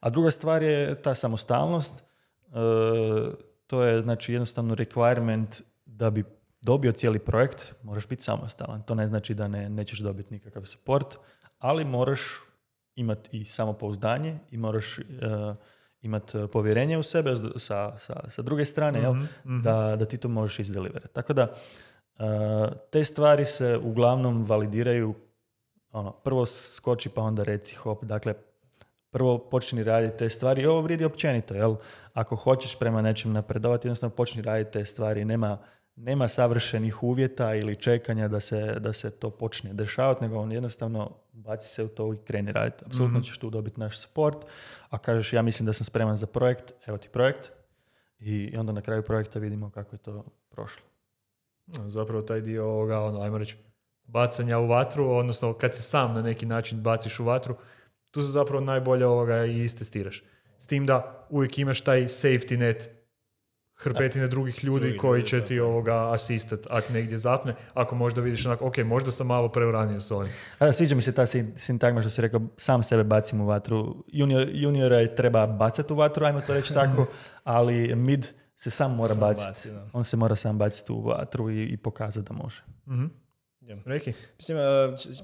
A druga stvar je ta samostalnost. E, to je znači jednostavno requirement da bi dobio cijeli projekt, moraš biti samostalan. To ne znači da ne, nećeš dobiti nikakav support, ali moraš imati i samopouzdanje i moraš imati povjerenje u sebe sa, sa, sa druge strane, jel? Da, da ti to možeš izdeliverati. Tako da e, te stvari se uglavnom validiraju ono, prvo skoči pa onda reci hop. Dakle, prvo počni raditi te stvari. Ovo vrijedi općenito, jel? Ako hoćeš prema nečem napredovati, jednostavno počni raditi te stvari. Nema, nema savršenih uvjeta ili čekanja da se, da se to počne dešavati, nego on jednostavno baci se u to i kreni raditi. Apsolutno ćeš tu dobiti naš support. A kažeš, ja mislim da sam spreman za projekt, evo ti projekt. I onda na kraju projekta vidimo kako je to prošlo. Zapravo taj dio ovoga, ono, ajmo reći, bacanja u vatru, odnosno kad se sam na neki način baciš u vatru, tu se zapravo najbolje ovoga i istestiraš. S tim da uvijek imaš taj safety net hrpetine drugih ljudi Drugih koji ljudi, će tako ti ovoga asistat ako negdje zapne, ako možda vidiš onako, ok, možda sam malo preuranio s ovim. A da, sviđa mi se ta sin- sintagma što si rekao, sam sebe bacim u vatru. Junior, juniora je treba bacati u vatru, ajmo to reći tako, ali mid se sam mora Sam baciti. baci. On se mora sam baciti u vatru i, i pokazati da može. Mhm. Reki? Mislim, e,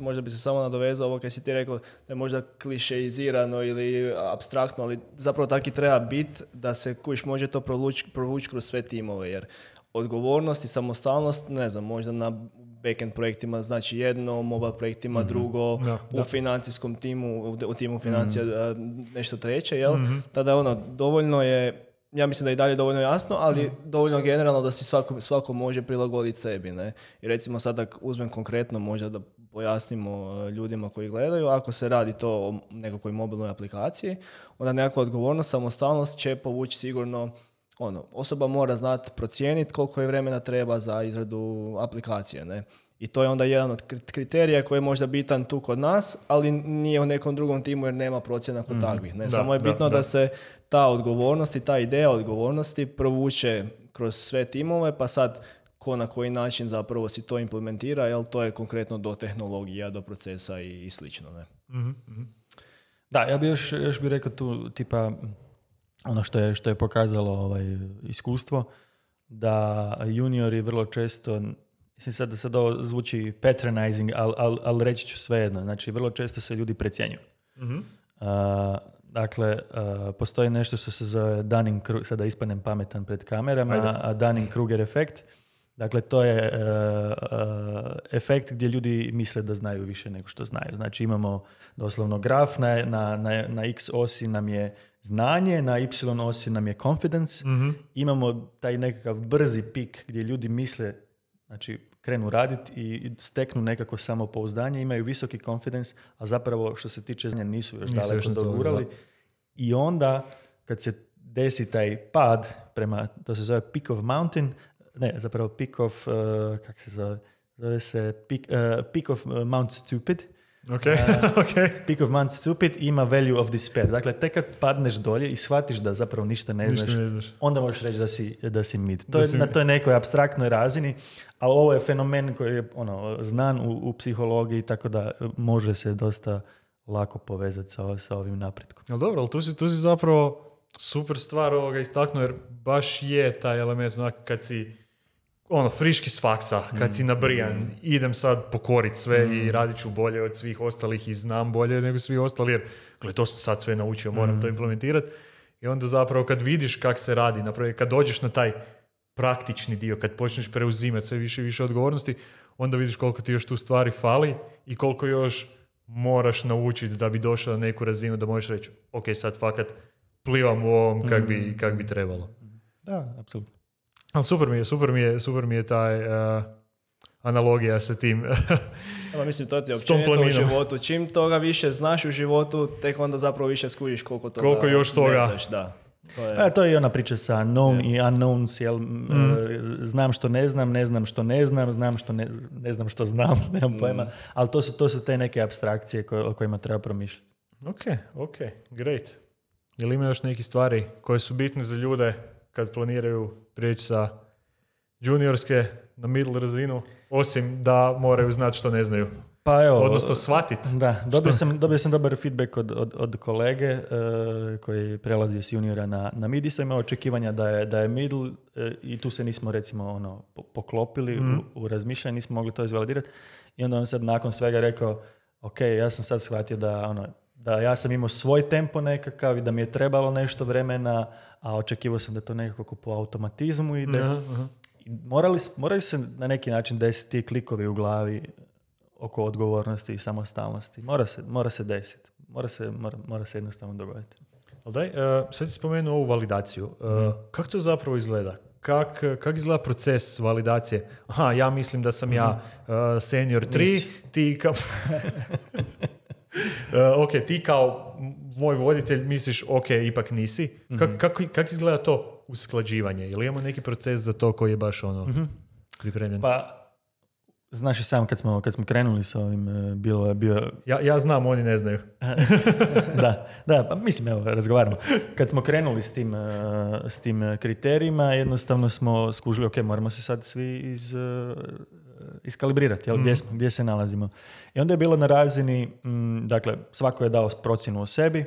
možda bi se samo nadovezao ovo kad si ti rekao da je možda klišeizirano ili abstraktno, ali zapravo tako i treba biti da se kuš može to provući provuć kroz sve timove, jer odgovornost i samostalnost, ne znam, možda na backend projektima znači jedno, mobile projektima drugo, Da, u da. financijskom timu, u, u timu financija a, nešto treće, jel? Tada ono, dovoljno je, ja mislim da je i dalje dovoljno jasno, ali dovoljno generalno da si svako, svako može prilagoditi sebi, ne? I recimo sad ako uzmem konkretno možda da pojasnimo e, ljudima koji gledaju, ako se radi to o nekakvoj mobilnoj aplikaciji, onda nekakva odgovornost, samostalnost će povući sigurno ono, osoba mora znati procijeniti koliko je vremena treba za izradu aplikacije, ne? I to je onda jedan od kriterija koji je možda bitan tu kod nas, ali nije u nekom drugom timu jer nema procjena kod mhm. takvih. Ne? Samo je bitno da, se ta odgovornost i ta ideja odgovornosti provuče kroz sve timove, pa sad ko na koji način zapravo si to implementira, jel to je konkretno do tehnologija, do procesa i, i slično. Ne? Mhm, mhm. Da, ja bih još, još bih rekao tu tipa ono što je, što je pokazalo ovaj, iskustvo, da juniori vrlo često, mislim sad da sad ovo zvuči patronizing, ali al, al reći ću svejedno, znači vrlo često se ljudi precjenjuju. mm dakle, postoji nešto što se zove Dunning, sada ispanem pametan pred kamerama, a Dunning-Kruger efekt. Dakle, to je efekt gdje ljudi misle da znaju više nego što znaju. Znači, imamo doslovno graf, na, na, na, na x osi nam je znanje, na y osi nam je confidence. mm Imamo taj nekakav brzi pik gdje ljudi misle, znači krenu raditi i steknu nekako samopouzdanje, imaju visoki confidence, a zapravo što se tiče znanja nisu još nisu daleko dogurali. I onda kad se desi taj pad prema, to se zove peak of mountain, ne, zapravo peak of, uh, kak se zove, zove se peak, uh, peak of Mount Stupid, Okay. okay. Peak of Mount Stupid ima value of despair. Dakle, tek kad padneš dolje i shvatiš da zapravo ništa ne, znaš, ne znaš, onda možeš reći da si, da si mid. To je na toj nekoj abstraktnoj razini, ali ovo je fenomen koji je ono, znan u, u psihologiji, tako da može se dosta lako povezati sa, sa ovim napretkom. Ali dobro, ali tu si, tu si zapravo super stvar ovoga istaknuo, jer baš je taj element onako kad si ono, friški s faksa, kad si mm. nabrijan, mm. idem sad pokorit sve i mm. radit ću bolje od svih ostalih i znam bolje nego svi ostali, jer gle, to sam sad sve naučio, moram to implementirati. I onda zapravo kad vidiš kak se radi, napravi, kad dođeš na taj praktični dio, kad počneš preuzimati sve više i više odgovornosti, onda vidiš koliko ti još tu stvari fali i koliko još moraš naučiti da bi došao na neku razinu da možeš reći, ok, sad fakat plivam u ovom kak bi, kak bi trebalo. Da, apsolutno. Ali super mi je, super mi je, super mi je taj uh, analogija sa tim. Ama mislim, to ti je općenito u životu. Čim toga više znaš u životu, tek onda zapravo više skužiš koliko toga koliko još toga. znaš. Da. To je... A, to je i ona priča sa known i unknowns, jel, mm. E, znam što ne znam, ne znam što ne znam, znam što ne, ne znam što znam, nemam mm. pojma, ali to su, to su te neke abstrakcije koje, o kojima treba promišljati. Ok, ok, great. Jel ima još neki stvari koje su bitne za ljude kad planiraju prijeći sa juniorske na middle razinu, osim da moraju znati što ne znaju. Pa evo, Odnosno shvatiti. Da, dobio sam, dobio sam dobar feedback od, od, od kolege uh, koji prelazi s juniora na, na mid. Isto imao očekivanja da je, da je middle uh, i tu se nismo recimo ono, poklopili mm. u, u razmišljanju, nismo mogli to izvalidirati. I onda on sad nakon svega rekao, ok, ja sam sad shvatio da ono, da ja sam imao svoj tempo nekakav i da mi je trebalo nešto vremena, a očekivao sam da to nekako po automatizmu ide. I morali, morali se na neki način desiti ti klikovi u glavi oko odgovornosti i samostalnosti. Mora se, mora se desiti. Mora se, mora, mora se jednostavno dogoditi. Ali daj, uh, sad si spomenuo ovu validaciju. Uh, Kako to zapravo izgleda? Kak, kak izgleda proces validacije? Aha, ja mislim da sam ja uh, senior 3, ti kao... Uh, ok, ti kao moj voditelj misliš, ok, ipak nisi. mm Kako, kako izgleda to usklađivanje? Ili imamo neki proces za to koji je baš ono mm pripremljen? Pa, Znaš i sam kad smo, kad smo krenuli s ovim, e, bilo je bio... Ja, ja znam, oni ne znaju. da, da, pa mislim, evo, razgovaramo. Kad smo krenuli s tim, e, s tim kriterijima, jednostavno smo skužili, ok, moramo se sad svi iz, iskalibrirati, jel, gdje, mhm. smo, gdje se nalazimo. I onda je bilo na razini, m, dakle, svako je dao procjenu o sebi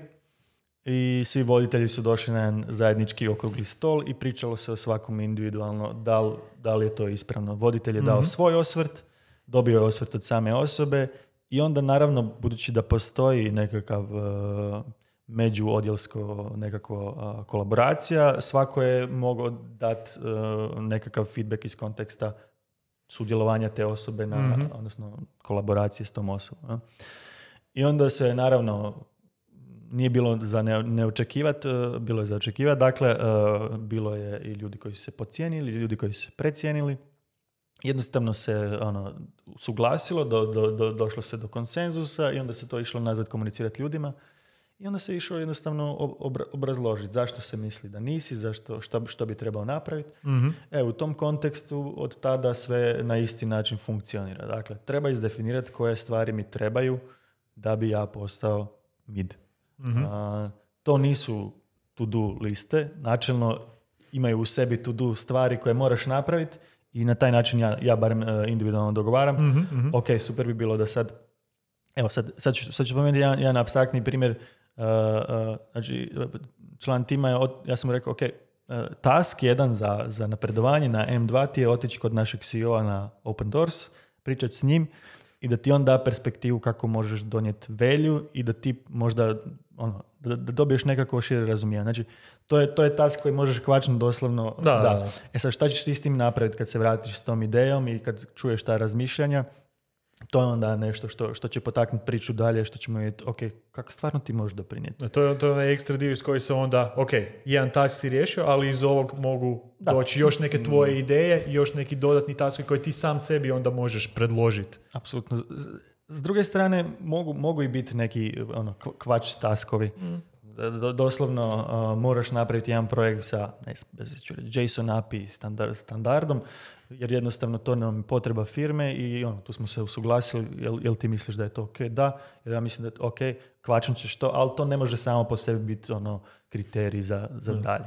i svi voditelji su došli na jedan zajednički okrugli stol i pričalo se o svakom individualno da li, da li je to ispravno. Voditelj je dao mhm. svoj osvrt, dobio je osvrt od same osobe i onda naravno, budući da postoji nekakav uh, međuodjelsko nekakva uh, kolaboracija, svako je mogao dati uh, nekakav feedback iz konteksta sudjelovanja te osobe na, mm odnosno kolaboracije s tom osobom. I onda se naravno nije bilo za ne, ne očekivati, e, bilo je za očekivati. Dakle, uh, bilo je i ljudi koji su se pocijenili, ljudi koji su se precijenili. jednostavno se ono, suglasilo, do, do, do, došlo se do konsenzusa i onda se to išlo nazad komunicirati ljudima. I onda se išlo jednostavno ob- obrazložiti zašto se misli da nisi, zašto, što, što bi trebao napraviti. Mhm. E, u tom kontekstu od tada sve na isti način funkcionira. Dakle, treba izdefinirati koje stvari mi trebaju da bi ja postao mid. Mhm. A, to nisu to-do liste. Načelno imaju u sebi to-do stvari koje moraš napraviti i na taj način ja, ja barem e, individualno dogovaram. Mhm, mhm. Ok, super bi bilo da sad, evo sad, sad ću, sad ću spomenuti jedan, jedan abstraktni primjer. Uh, uh, znači, član tima je, ja sam rekao, ok, uh, task jedan za, za napredovanje na M2 ti je otići kod našeg CEO-a na Open Doors, pričati s njim i da ti on da perspektivu kako možeš donijeti value i da ti možda ono, da, da dobiješ nekako šire razumijevanje. Znači, to je, to je task koji možeš kvačnuti doslovno. Da, da, da. E sad, šta ćeš ti s tim napraviti kad se vratiš s tom idejom i kad čuješ ta razmišljanja? To je onda nešto što, što će potaknuti priču dalje, što ćemo vidjeti, ok, kako stvarno ti možeš doprinijeti. To je, to je onaj ekstra dio iz koji se onda, ok, jedan task si riješio, ali iz ovog mogu Da. doći još neke tvoje ideje, još neki dodatni task koje ti sam sebi onda možeš predložiti. Apsolutno. S- druge strane, mogu, mogu i biti neki ono, kv- kvač taskovi. Do- doslovno uh, moraš napraviti jedan projekt sa ne znam, bez ću reći, JSON API standard, standardom, jer jednostavno to nam je potreba firme i ono, tu smo se usuglasili, jel, jel ti misliš da je to ok? Da, jer ja mislim da je to ok, kvačnut ćeš to, ali to ne može samo po sebi biti ono, kriterij za, za dalje.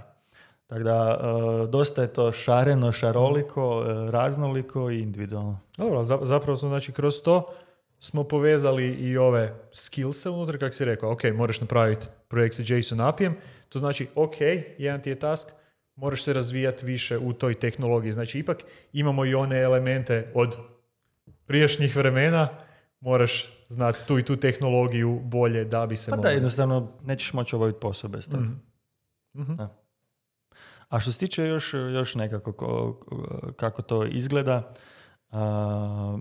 Tako da, uh, dosta je to šareno, šaroliko, uh, raznoliko i individualno. Dobro, za- zapravo smo znači kroz to smo povezali i ove skillse unutra, kako si rekao, ok, moraš napraviti projekt sa JSON API-em, to znači, ok, jedan ti je task, moraš se razvijati više u toj tehnologiji. Znači, ipak imamo i one elemente od prijašnjih vremena, moraš znati tu i tu tehnologiju bolje da bi se Pa da, jednostavno nećeš moći obaviti posao bez toga. Mhm. Mhm. Da. A što se tiče još, još nekako ko- kako to izgleda, a,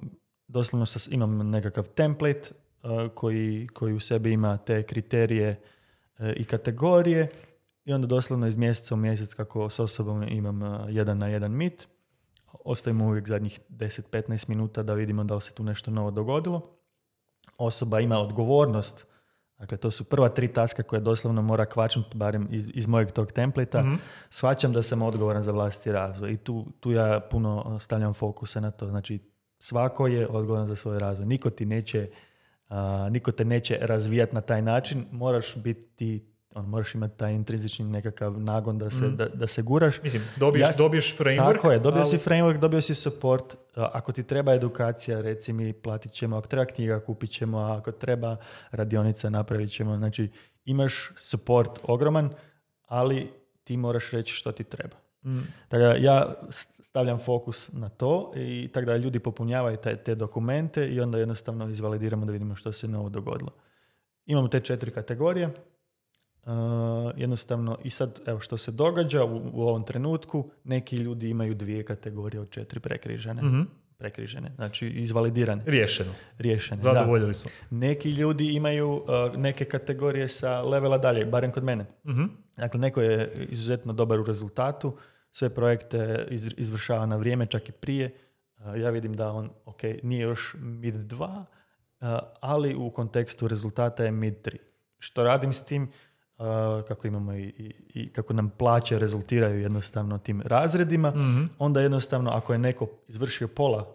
doslovno sas, imam nekakav template a, koji, koji u sebi ima te kriterije e, i kategorije i onda doslovno iz mjeseca u mjesec kako s osobom imam a, jedan na jedan meet. Ostavimo uvijek zadnjih 10-15 minuta da vidimo da li se tu nešto novo dogodilo. Osoba ima odgovornost Dakle, to su prva tri taska koje doslovno mora kvačnuti, barem iz, iz mojeg tog templeta. Mhm. Shvaćam da sam odgovoran za vlastiti razvoj i tu, tu ja puno stavljam fokusa na to. Znači, svako je odgovoran za svoj razvoj. Niko ti neće, a, niko te neće razvijati na taj način. Moraš biti, on, moraš imati taj intrinzični nekakav nagon da se, da, da se guraš. Mislim, dobiješ, Ja dobiješ framework. Tako je, dobio si ali- framework, dobio si support. Ako ti treba edukacija, reci mi, platit ćemo. Ako treba knjiga, kupit ćemo. Ako treba radionica, napravit ćemo. Znači, imaš support ogroman, ali ti moraš reći što ti treba. Mm. Tako da ja stavljam fokus na to i tako da ljudi popunjavaju te, te dokumente i onda jednostavno izvalidiramo da vidimo što se novo dogodilo. Imamo te četiri kategorije. Uh, jednostavno i sad evo što se događa u, u ovom trenutku neki ljudi imaju dvije kategorije od četiri prekrižene Mhm. prekrižene znači izvalidirane Riješeno. riješene. Zadovoljili smo. neki ljudi imaju uh, neke kategorije sa levela dalje barem kod mene Mhm. Dakle, neko je izuzetno dobar u rezultatu, sve projekte iz- izvršava na vrijeme, čak i prije. Uh, Ja vidim da on, ok, nije još mid 2, uh, ali u kontekstu rezultata je mid 3. Što radim s tim, kako imamo i, i, i kako nam plaće rezultiraju jednostavno tim razredima, Mhm. onda jednostavno ako je neko izvršio pola,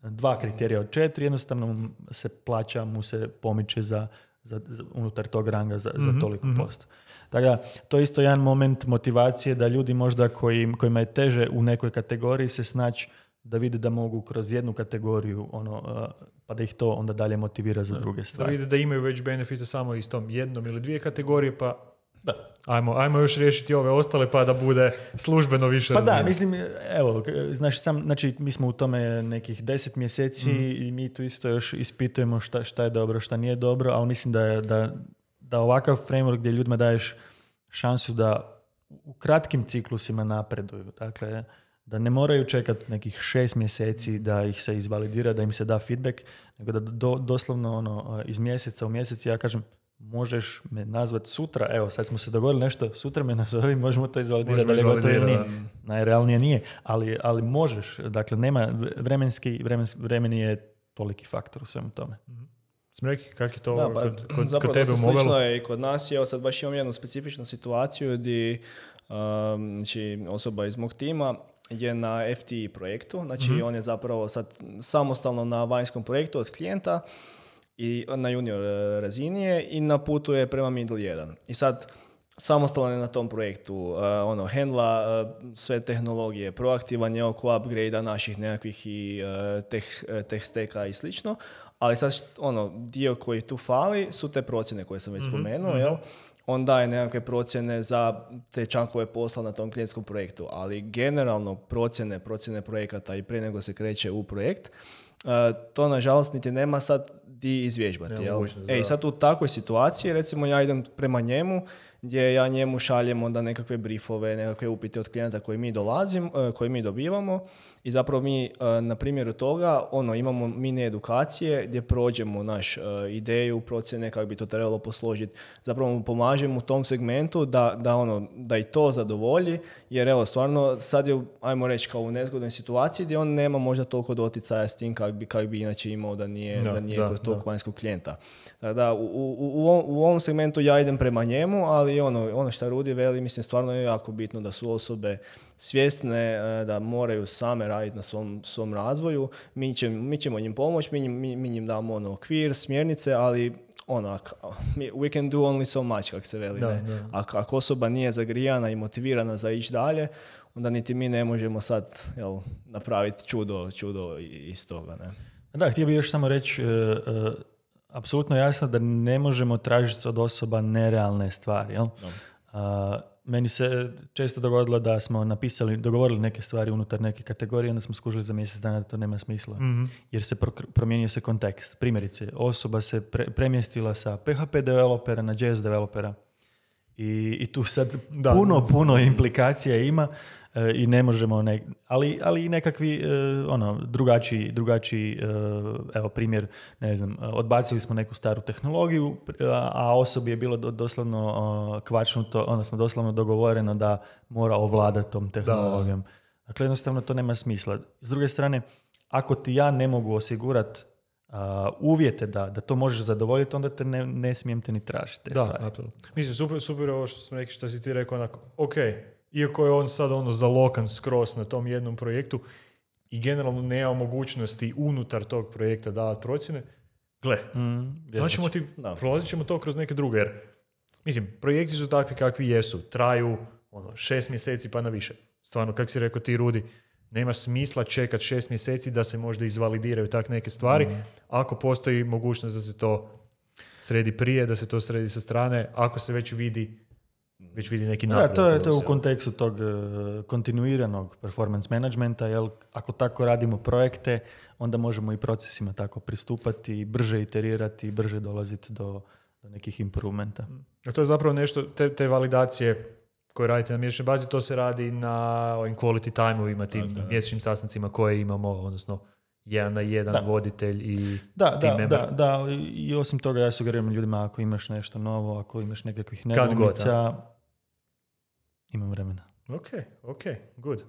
dva kriterija od četiri, jednostavno se plaća, mu se pomiče za, za, za- unutar tog ranga za, za Mhm, toliko mhm. posto. Tako da, to je isto jedan moment motivacije da ljudi možda koji, kojima je teže u nekoj kategoriji se snaći da vide da mogu kroz jednu kategoriju ono, uh, pa da ih to onda dalje motivira za druge Da stvari. vide da imaju već benefite samo iz tom jednom ili dvije kategorije, pa Da. ajmo, ajmo još riješiti ove ostale pa da bude službeno više Pa da, razvijeno. mislim, evo, znaš, sam, znači, mi smo u tome nekih deset mjeseci i mi tu isto još ispitujemo šta, šta je dobro, šta nije dobro, ali mislim da, je, da, da ovakav framework gdje ljudima daješ šansu da u kratkim ciklusima napreduju. Dakle, da ne moraju čekati nekih šest mjeseci da ih se izvalidira, da im se da feedback, nego da do, doslovno ono, iz mjeseca u mjesec ja kažem, možeš me nazvati sutra, evo sad smo se dogovorili nešto, sutra me nazovi, možemo to izvalidirati, da li je Možemo gotovo ili nije. Najrealnije nije, ali, ali možeš, dakle nema, vremenski, vremenski, vremeni je toliki faktor u svemu tome. Smreki, kak je to Da, pa, kod, kod, zapravo kod tebe dosta u mobilu? slično je i kod nas. Evo sad baš imam jednu specifičnu situaciju gdje um, znači, osoba iz mog tima je na FTI projektu, znači Mhm. on je zapravo sad samostalno na vanjskom projektu od klijenta i na junior e, razini je i na putu je prema middle 1. I sad samostalan je na tom projektu, uh, ono, hendla uh, sve tehnologije, proaktivan je oko upgrade naših nekakvih i uh, teh, uh, tech stacka i slično, ali sad ono, dio koji tu fali su te procjene koje sam već spomenuo, jel? On daje nekakve procjene za te čankove posla na tom klijentskom projektu, ali generalno procjene, procjene projekata i prije nego se kreće u projekt, uh, to nažalost niti nema sad di izvježbati. Jel? E, da. sad u takvoj situaciji, recimo ja idem prema njemu, gdje ja njemu šaljem onda nekakve briefove, nekakve upite od klijenta koji mi dolazim, e, koji mi dobivamo i zapravo mi e, na primjeru toga ono imamo mini edukacije gdje prođemo naš e, ideju, procjene kako bi to trebalo posložiti. Zapravo mu pomažemo u tom segmentu da, da ono da i to zadovolji jer evo stvarno sad je ajmo reći kao u nezgodnoj situaciji gdje on nema možda toliko doticaja s tim kak bi, kak bi inače imao da nije, Da, da, nije da, kod tog da. vanjskog klijenta. Tako da, u, u, u, ovom- u ovom segmentu ja idem prema njemu, ali ono, ono što Rudi veli, mislim, stvarno je jako bitno da su osobe svjesne e, da moraju same raditi na svom, svom razvoju. Mi, će, mi ćemo njim pomoći, mi, njim- mi, mi njim damo ono, okvir, smjernice, ali ak- mi- we can do only so much, kako se veli. Da, ne? da. Ako, ako osoba nije zagrijana i motivirana za ići dalje, onda niti mi ne možemo sad jel, napraviti čudo, čudo iz toga. Ne? Da, htio bih još samo reći, e, e, apsolutno jasno da ne možemo tražiti od osoba nerealne stvari. Jel? A, meni se često dogodilo da smo napisali, dogovorili neke stvari unutar neke kategorije, onda smo skužili za mjesec dana da to nema smisla. Mhm. Jer se pro- promijenio se kontekst. Primjerice, osoba se pre- premjestila sa PHP developera na JS developera. I, I tu sad Da. puno, puno implikacija ima i ne možemo, ne, ali, ali i nekakvi e, ono, drugačiji, drugačiji e, evo primjer, ne znam, e, odbacili smo neku staru tehnologiju, a, osobi je bilo do- doslovno e, kvačnuto, odnosno doslovno dogovoreno da mora ovladati tom tehnologijom. Dakle, jednostavno to nema smisla. S druge strane, ako ti ja ne mogu osigurati uvjete da, da to možeš zadovoljiti, onda te ne, ne smijem te ni tražiti. te Da, stvari. Mislim, super, super ovo što smo rekli, što si ti rekao, onako, ok, iako je on sad ono zalokan skroz na tom jednom projektu i generalno nema mogućnosti unutar tog projekta davati procjene, gle, Mm, vjerujem. ćemo ti, Da. prolazit ćemo to kroz neke druge, jer, mislim, projekti su takvi kakvi jesu, traju ono, šest mjeseci pa na više. Stvarno, kako si rekao ti, Rudi, nema smisla čekat šest mjeseci da se možda izvalidiraju tak neke stvari, Mm. ako postoji mogućnost da se to sredi prije, da se to sredi sa strane, ako se već vidi već vidi neki Da, napredak. to je, to je u kontekstu tog e, kontinuiranog performance managementa, jer ako tako radimo projekte, onda možemo i procesima tako pristupati, brže iterirati, brže dolaziti do, do nekih improvementa. A to je zapravo nešto, te, te validacije koje radite na mjesečnoj bazi, to se radi na ovim quality time-ovima, tim mjesečnim sastancima koje imamo, odnosno jedan na jedan Da. voditelj i Da, team da, member. da, da, i osim toga ja sugeriram ljudima ako imaš nešto novo, ako imaš nekakvih nedoumica, imam vremena. Ok, ok, good.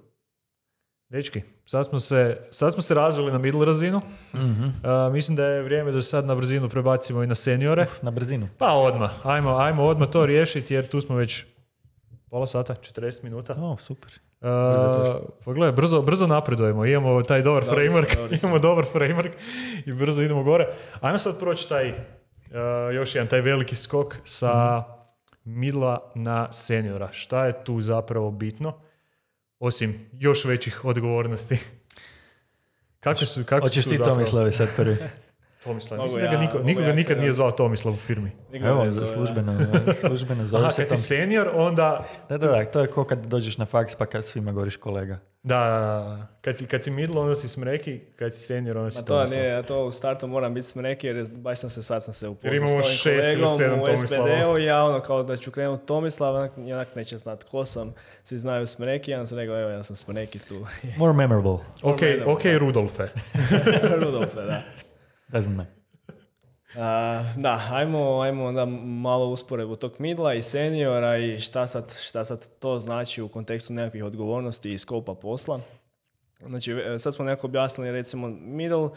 Dečki, sad smo se, sad smo se razvili na middle razinu. Mhm. Uh, mislim da je vrijeme da sad na brzinu prebacimo i na seniore. Na brzinu. Pa odmah, ajmo, ajmo odmah to riješiti jer tu smo već pola sata, 40 minuta. O, super. Uh, prošlo. pa gledaj, brzo, brzo napredujemo, imamo taj dobar Dobri framework, dobri smo. imamo dobar framework i brzo idemo gore. Ajmo sad proći taj, uh, još jedan, taj veliki skok sa midla na seniora. Šta je tu zapravo bitno? Osim još većih odgovornosti. Kako su, kako Hoćeš su ti zapravo... Tomislavi sad prvi? Tomislav. Mogu Mislim da ga ja, niko, mogu niko ga ja nikad kad- nije zvao Tomislav u firmi. Nikoga Evo, ne za zove, službeno, službeno zove Aha, se kad si Tom. senior, onda... Da, da, da, to je ko kad dođeš na faks pa kad svima govoriš kolega. Da, kad si, kad si middle, onda si smreki, kad si senior, onda si Ma to Tomislav. nije, ja to u startu moram biti smreki jer baš sam se sad sam se upoznao Jer imamo s ovim šest ili kolegom sedam u. SPD-u i ja ono kao da ću krenuti Tomislav, onak, i onak neće znat ko sam, svi znaju smreki, ja sam rekao evo ja sam smreki tu. More memorable. Ok, Pogledamo, ok, da. Rudolfe. Rudolfe, da. Doesn't matter. A, da, ajmo, ajmo onda malo usporedbu tog midla i seniora i šta sad, šta sad to znači u kontekstu nekakvih odgovornosti i skopa posla. Znači, e, sad smo nekako objasnili, recimo, middle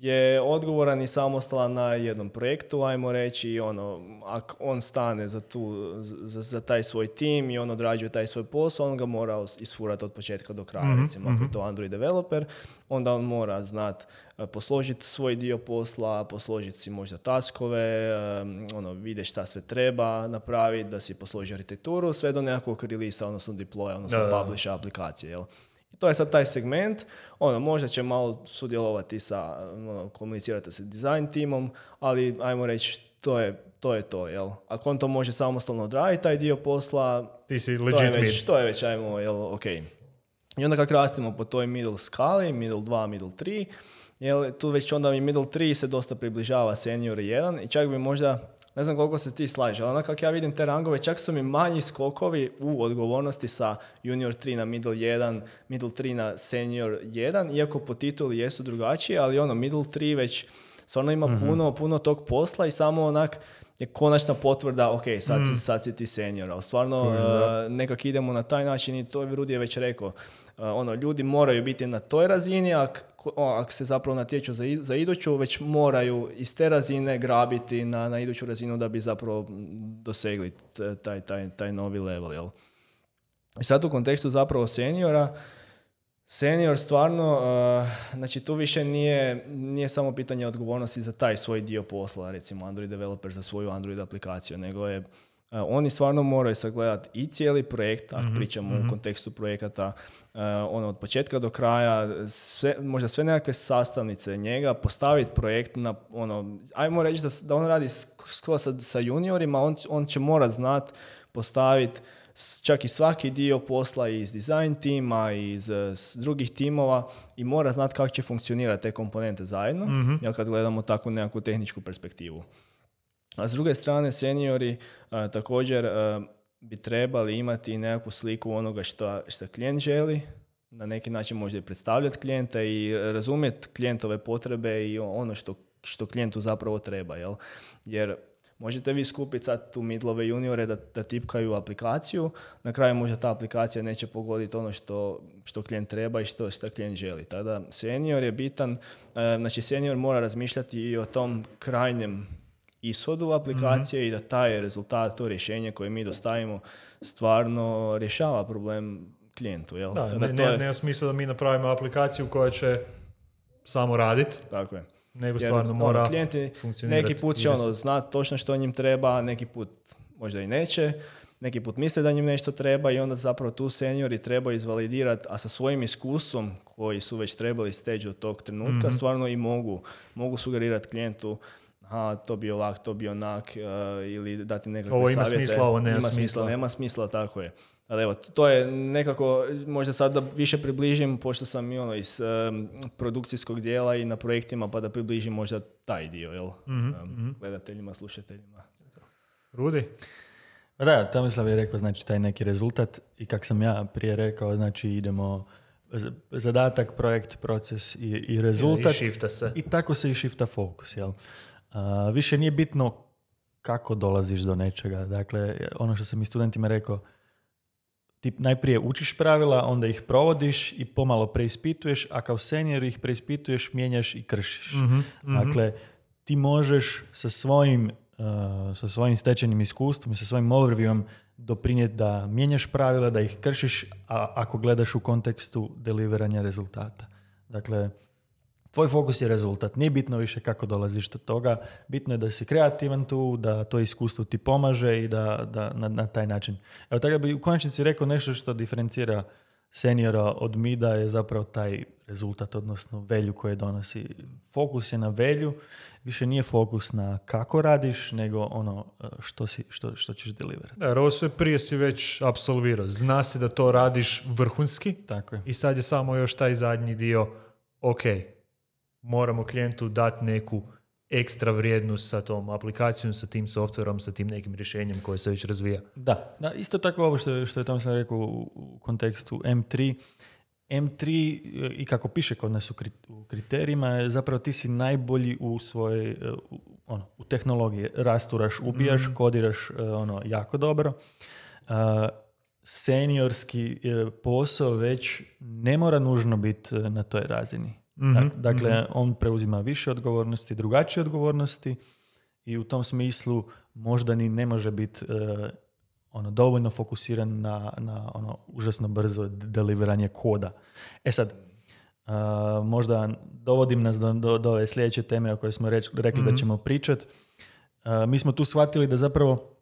je odgovoran i samostalan na jednom projektu, ajmo reći, i ono, ako on stane za, tu, za, za taj svoj tim i on odrađuje taj svoj posao, on ga mora isfurati od početka do kraja, Mhm, recimo, ako je to Android developer, onda on mora znat e, posložiti svoj dio posla, posložiti si možda taskove, e, ono, vide šta sve treba napraviti, da si posloži arhitekturu, sve do nekakvog releasa, odnosno deploya, odnosno da. publisha aplikacije, jel? To je sad taj segment, ono, možda će malo sudjelovati sa, ono, komunicirati sa design timom, ali ajmo reći, to je to, je to jel? Ako on to može samostalno odraditi, taj dio posla, Ti si to je, legit već, to je već, ajmo, jel, ok. I onda kako rastemo po toj middle skali, middle 2, middle 3, jel, tu već onda i middle 3 se dosta približava senior 1 i čak bi možda, ne znam koliko se ti slažeš, ali ono kako ja vidim te rangove, čak su mi manji skokovi u odgovornosti sa junior 3 na middle 1, middle 3 na senior 1, iako po tituli jesu drugačiji, ali ono, middle 3 već stvarno ima puno, puno tog posla i samo onak je konačna potvrda, ok, sad, si, sad si ti senior, ali stvarno da. uh, nekak idemo na taj način i to je Rudi je već rekao. Uh, ono, ljudi moraju biti na toj razini, a ako se zapravo natječu za, za iduću, već moraju iz te razine grabiti na, na iduću razinu da bi zapravo dosegli taj, taj, taj novi level, jel? I sad u kontekstu zapravo seniora, Senior stvarno, uh, znači tu više nije, nije samo pitanje odgovornosti za taj svoj dio posla, recimo Android developer za svoju Android aplikaciju, nego je uh, oni stvarno moraju sagledati i cijeli projekt, ako pričamo u kontekstu projekata, uh, ono od početka do kraja, sve, možda sve nekakve sastavnice njega, postaviti projekt na, ono, ajmo reći da, da on radi sk- skoro sa, sa juniorima, on, on će morat znat postaviti čak i svaki dio posla iz design tima, iz eh, s drugih timova i mora znati kako će funkcionirati te komponente zajedno, jel kad gledamo takvu nekakvu tehničku perspektivu. A s druge strane, seniori eh, također eh, bi trebali imati i nekakvu sliku onoga što, što klijent želi, na neki način možda i predstavljati klijenta i razumjeti klijentove potrebe i ono što, što klijentu zapravo treba. Jel? Jer možete vi skupiti sad tu midlove juniore da, da tipkaju aplikaciju, na kraju možda ta aplikacija neće pogoditi ono što, što klijent treba i što, što klijent želi. Tada senior je bitan, e, znači senior mora razmišljati i o tom krajnjem ishodu aplikacije i da taj rezultat, to rješenje koje mi dostavimo stvarno rješava problem klijentu. Jel? Da, ne, to ne- je- nema smisla da mi napravimo aplikaciju koja će samo raditi, Tako je. nego Jer, stvarno ono, mora klijenti funkcionirati. neki put će ono, znat točno što njim treba, neki put možda i neće, neki put misle da njim nešto treba i onda zapravo tu seniori trebaju izvalidirati, a sa svojim iskustvom koji su već trebali steći od tog trenutka, Mhm. stvarno i mogu, mogu sugerirati klijentu aha, to bi ovak, to bi onak, eh, ili dati nekakve Ovo ima savjete. smisla, ovo nema ima smisla. nema smisla, tako je. Ali evo, to je nekako, možda sad da više približim, pošto sam i ono iz em, produkcijskog dijela i na projektima, pa da približim možda taj dio, jel? Mhm, Em, gledateljima, slušateljima. Rudi? Pa da, Tomislav je rekao, znači taj neki rezultat i kak sam ja prije rekao, znači idemo zadatak, projekt, proces i, i rezultat. I se. I tako se i shifta fokus, jel? A, više nije bitno kako dolaziš do nečega. Dakle, ono što sam i studentima rekao, ti najprije učiš pravila, onda ih provodiš i pomalo preispituješ, a kao senior ih preispituješ, mijenjaš i kršiš. Mhm, Dakle, ti možeš sa svojim, uh, sa svojim stečenim iskustvom i sa svojim overviewom doprinijeti da mijenjaš pravila, da ih kršiš, a ako gledaš u kontekstu deliveranja rezultata. Dakle, tvoj fokus je rezultat. Nije bitno više kako dolaziš do toga. Bitno je da si kreativan tu, da to iskustvo ti pomaže i da, da na, na taj način. Evo tako bi u konačnici rekao nešto što diferencira seniora od mida je zapravo taj rezultat, odnosno velju koje donosi. Fokus je na velju, više nije fokus na kako radiš, nego ono uh, što, si, što, što ćeš deliverati. Da, jer ovo sve prije si već apsolvirao. Zna se da to radiš vrhunski Tako je. i sad je samo još taj zadnji dio, ok, moramo klijentu dati neku ekstra vrijednost sa tom aplikacijom, sa tim softverom, sa tim nekim rješenjem koje se već razvija. Da, da isto tako ovo što što je Tom sam rekao u, kontekstu M3. M3 i kako piše kod nas u kri- u kriterijima je zapravo ti si najbolji u svojoj, e, u- ono, u tehnologiji rasturaš, ubijaš, kodiraš e, ono, jako dobro. Uh, seniorski posao već ne mora nužno biti na toj razini. Mhm, Dakle, on preuzima više odgovornosti, drugačije odgovornosti i u tom smislu možda ni ne može biti e, ono, dovoljno fokusiran na, na ono užasno brzo deliveranje koda. E sad, a, možda dovodim nas do, do, do ove sljedeće teme o kojoj smo reč, rekli da ćemo pričat. A, mi smo tu shvatili da zapravo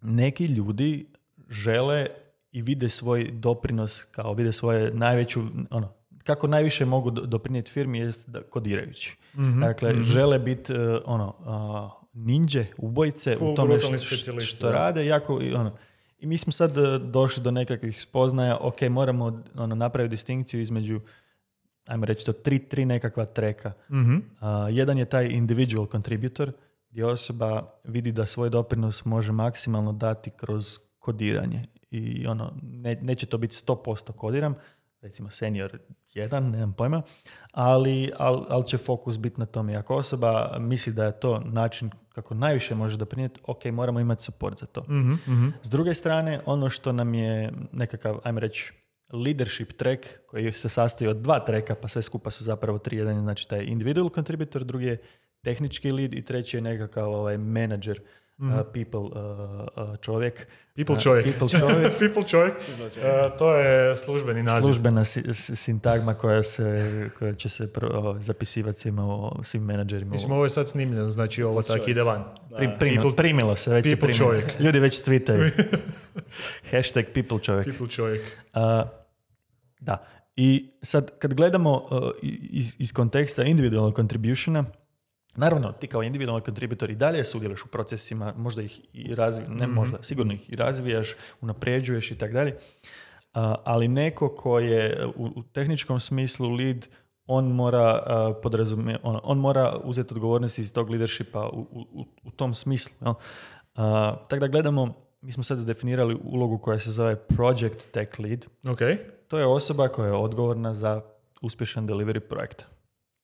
neki ljudi žele i vide svoj doprinos kao vide svoje najveću, ono, kako najviše mogu do- doprinijeti firmi jest da kodirajući. Dakle, žele biti e, ono, a, ninje, ubojice Full u tome što, što da. rade jako i ono. I mi smo sad e, došli do nekakvih spoznaja, ok, moramo ono, napraviti distinkciju između ajmo reći to, tri, tri nekakva treka. Mhm. A, jedan je taj individual contributor, gdje osoba vidi da svoj doprinos može maksimalno dati kroz kodiranje. I ono, ne, neće to biti 100% kodiram, recimo senior jedan, nemam pojma, ali, al, ali će fokus biti na tome. Ako osoba misli da je to način kako najviše može doprinijeti, ok, moramo imati support za to. Mhm, mhm. S druge strane, ono što nam je nekakav, ajmo reći, leadership track koji se sastoji od dva treka, pa sve skupa su zapravo tri. Jedan je znači taj individual contributor, drugi je tehnički lead i treći je nekakav ovaj manager, uh, people uh, uh, čovjek. People Uh, čovjek. people čovjek. People čovjek. E, to je službeni naziv. Službena si- si- sintagma koja, se, koja će se pro- o, zapisivati svima, o, svim menadžerima. Mislim, ovo je sad snimljeno, znači ovo tak choice. ide van. Pri- primilo, People- primilo se, već se people primilo. čovjek. Ljudi već tweetaju. Hashtag people čovjek. People čovjek. A, da. I sad kad gledamo uh, iz, iz konteksta individualnog contributiona, naravno ti kao individualni contributor i dalje sudjeluješ u procesima, možda ih i razvijaš, ne možda, sigurno ih i razvijaš, unapređuješ i tako dalje, ali neko ko je u, u tehničkom smislu lead, on mora a, podrazumije- on, on mora uzeti odgovornost iz tog leadershipa u, u, u- tom smislu. A, tako da gledamo, mi smo sad definirali ulogu koja se zove project tech lead, Ok. to je osoba koja je odgovorna za uspješan delivery projekta.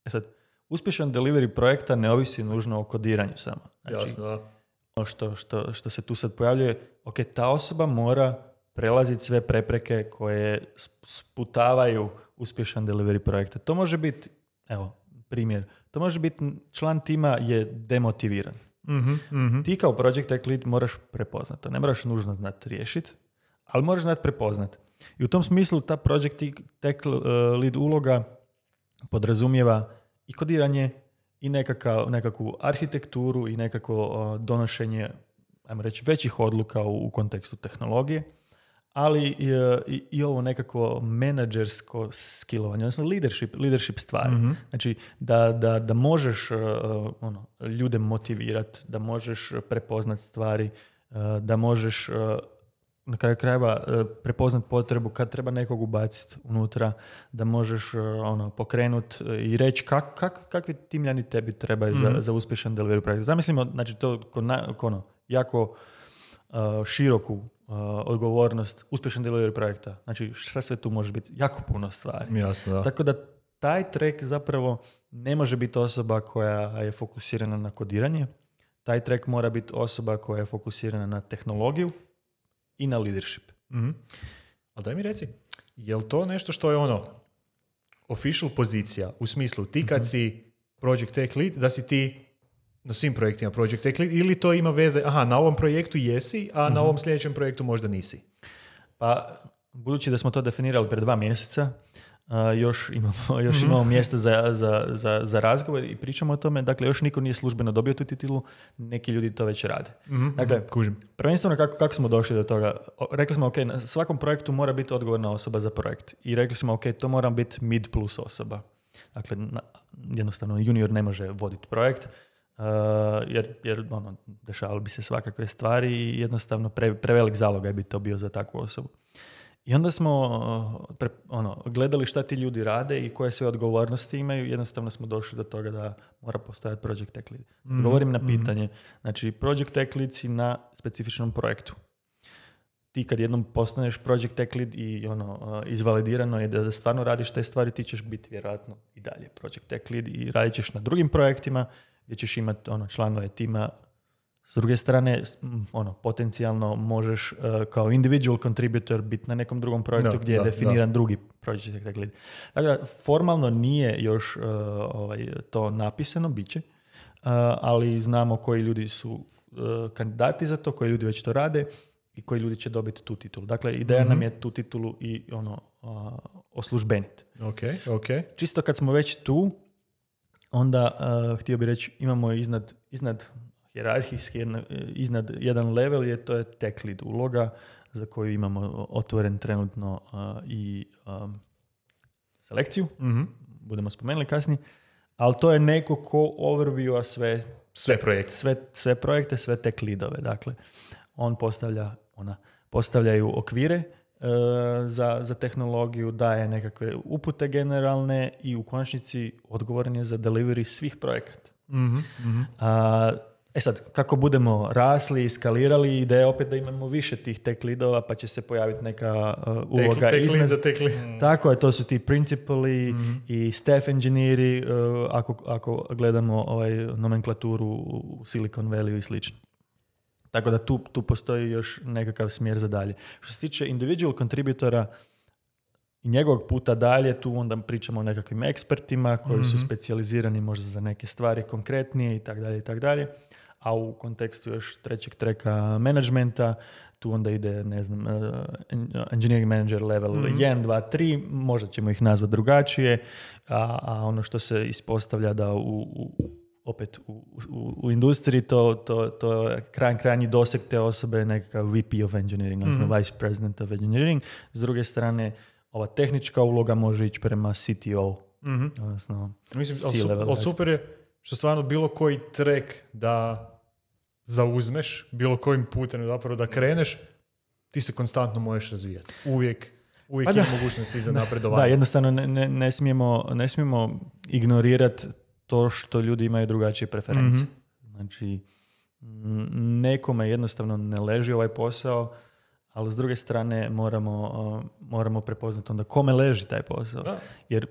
E sad, uspješan delivery projekta ne ovisi nužno o kodiranju samo. Znači, Jasno, da. ono što, što, što se tu sad pojavljuje, ok, ta osoba mora prelaziti sve prepreke koje sp- sputavaju uspješan delivery projekta. To može biti, evo, primjer, to može biti član tima je demotiviran. Mhm, mhm. Ti kao project tech lead moraš prepoznat to. Ne moraš nužno znati riješiti, ali moraš znati prepoznat. I u tom smislu ta project tech uh, lead uloga podrazumijeva i kodiranje i nekakav, nekakvu arhitekturu i nekakvo uh, donošenje, ajmo reći, većih odluka u, u kontekstu tehnologije, ali i, uh, i, i ovo nekakvo menadžersko skillovanje, odnosno leadership, leadership stvari. Znači, da, da, da možeš uh, ono, ljude motivirati, da možeš prepoznat stvari, uh, da možeš uh, na kraju krajeva uh, prepoznat potrebu kad treba nekog ubaciti unutra, da možeš uh, ono, pokrenut uh, i reći kak, kak, kakvi timljani tebi trebaju za, za uspješan delivery projekt. Zamislimo, znači to ko na- ko ono, jako uh, široku uh, odgovornost uspješan delivery projekta. Znači šta sve tu može biti? Jako puno stvari. Jasno, da. Tako da taj track zapravo ne može biti osoba koja je fokusirana na kodiranje. Taj track mora biti osoba koja je fokusirana na tehnologiju i na leadership. Mhm. Ali daj mi reci, je li to nešto što je ono official pozicija u smislu ti kad si project tech lead, da si ti na svim projektima project tech lead ili to ima veze, aha, na ovom projektu jesi, a na ovom sljedećem projektu možda nisi. Pa, budući da smo to definirali pred dva mjeseca, a, još imamo, još imamo mjesta za, za, za, za razgovor i pričamo o tome. Dakle, još niko nije službeno dobio tu titulu, neki ljudi to već rade. Dakle, Kužim. Prvenstveno kako, kako smo došli do toga? O, Rekli smo, ok, na svakom projektu mora biti odgovorna osoba za projekt. I rekli smo, ok, to mora biti mid plus osoba. Dakle, na- jednostavno junior ne može voditi projekt, uh, jer, jer ono, dešavalo bi se svakakve stvari i jednostavno pre, prevelik zalogaj bi to bio za takvu osobu. I onda smo uh, pre- ono, gledali šta ti ljudi rade i koje sve odgovornosti imaju. Jednostavno smo došli do toga da mora postojati project tech lead. Govorim na pitanje. Znači, project tech lead si na specifičnom projektu. Ti kad jednom postaneš project tech lead i ono, uh, izvalidirano je da, da stvarno radiš te stvari, ti ćeš biti vjerojatno i dalje project tech lead i radit ćeš na drugim projektima gdje ćeš imati ono, članove tima s druge strane, ono, potencijalno možeš e, kao individual contributor biti na nekom drugom projektu Da, gdje je da, definiran drugi project tech lead. Tako da, formalno nije još e, ovaj, to napisano, bit će, e, ali znamo koji ljudi su kandidati za to, koji ljudi već to rade i koji ljudi će dobiti tu titulu. Dakle, ideja nam je tu titulu i ono, oslužbeniti. Ok, ok. Čisto kad smo već tu, onda uh, htio bih reći imamo iznad, iznad hjerarhijski, jedna- iznad jedan level je to je tech lead uloga za koju imamo otvoren trenutno uh, i um, selekciju, Mhm. budemo spomenuli kasnije, ali to je neko ko overviewa sve Sve projekte. sve, sve projekte, sve tech leadove. Dakle, on postavlja, ona, postavljaju okvire e, za, za tehnologiju, daje nekakve upute generalne i u konačnici odgovoran je za delivery svih projekata. Mhm, mhm. E sad, kako budemo rasli i skalirali, ideja je opet da imamo više tih tech leadova, pa će se pojaviti neka uh, uloga tech iznad, za tech lead. tako je, to su ti principali Mhm. i staff engineeri, uh, ako, ako gledamo ovaj nomenklaturu u Silicon Valley i slično. Tako da tu, tu postoji još nekakav smjer za dalje. Što se tiče individual contributora i njegovog puta dalje, tu onda pričamo o nekakvim ekspertima koji su Mhm. specijalizirani možda za neke stvari konkretnije i tak dalje i tak dalje. A u kontekstu još trećeg treka managementa, tu onda ide, ne znam, uh, en- engineering manager level Mhm. 1, 2, 3, možda ćemo ih nazvati drugačije, a, a ono što se ispostavlja da u, u- opet u, u, u industriji to, to, to je kraj, krajnji doseg te osobe je nekakav VP of engineering, odnosno Mhm. vice president of engineering. S druge strane, ova tehnička uloga može ići prema CTO, Mhm. odnosno Mislim, C-level guys. super je što stvarno bilo koji trek da zauzmeš, bilo kojim putem zapravo da kreneš, ti se konstantno možeš razvijati. Uvijek, uvijek Pa da. ima mogućnosti za napredovanje. Da, jednostavno ne, ne, ne smijemo, ne smijemo ignorirati to što ljudi imaju drugačije preferencije. Mhm. Znači, nekome jednostavno ne leži ovaj posao, ali s druge strane moramo, moramo prepoznati onda kome leži taj posao. Da. Jer,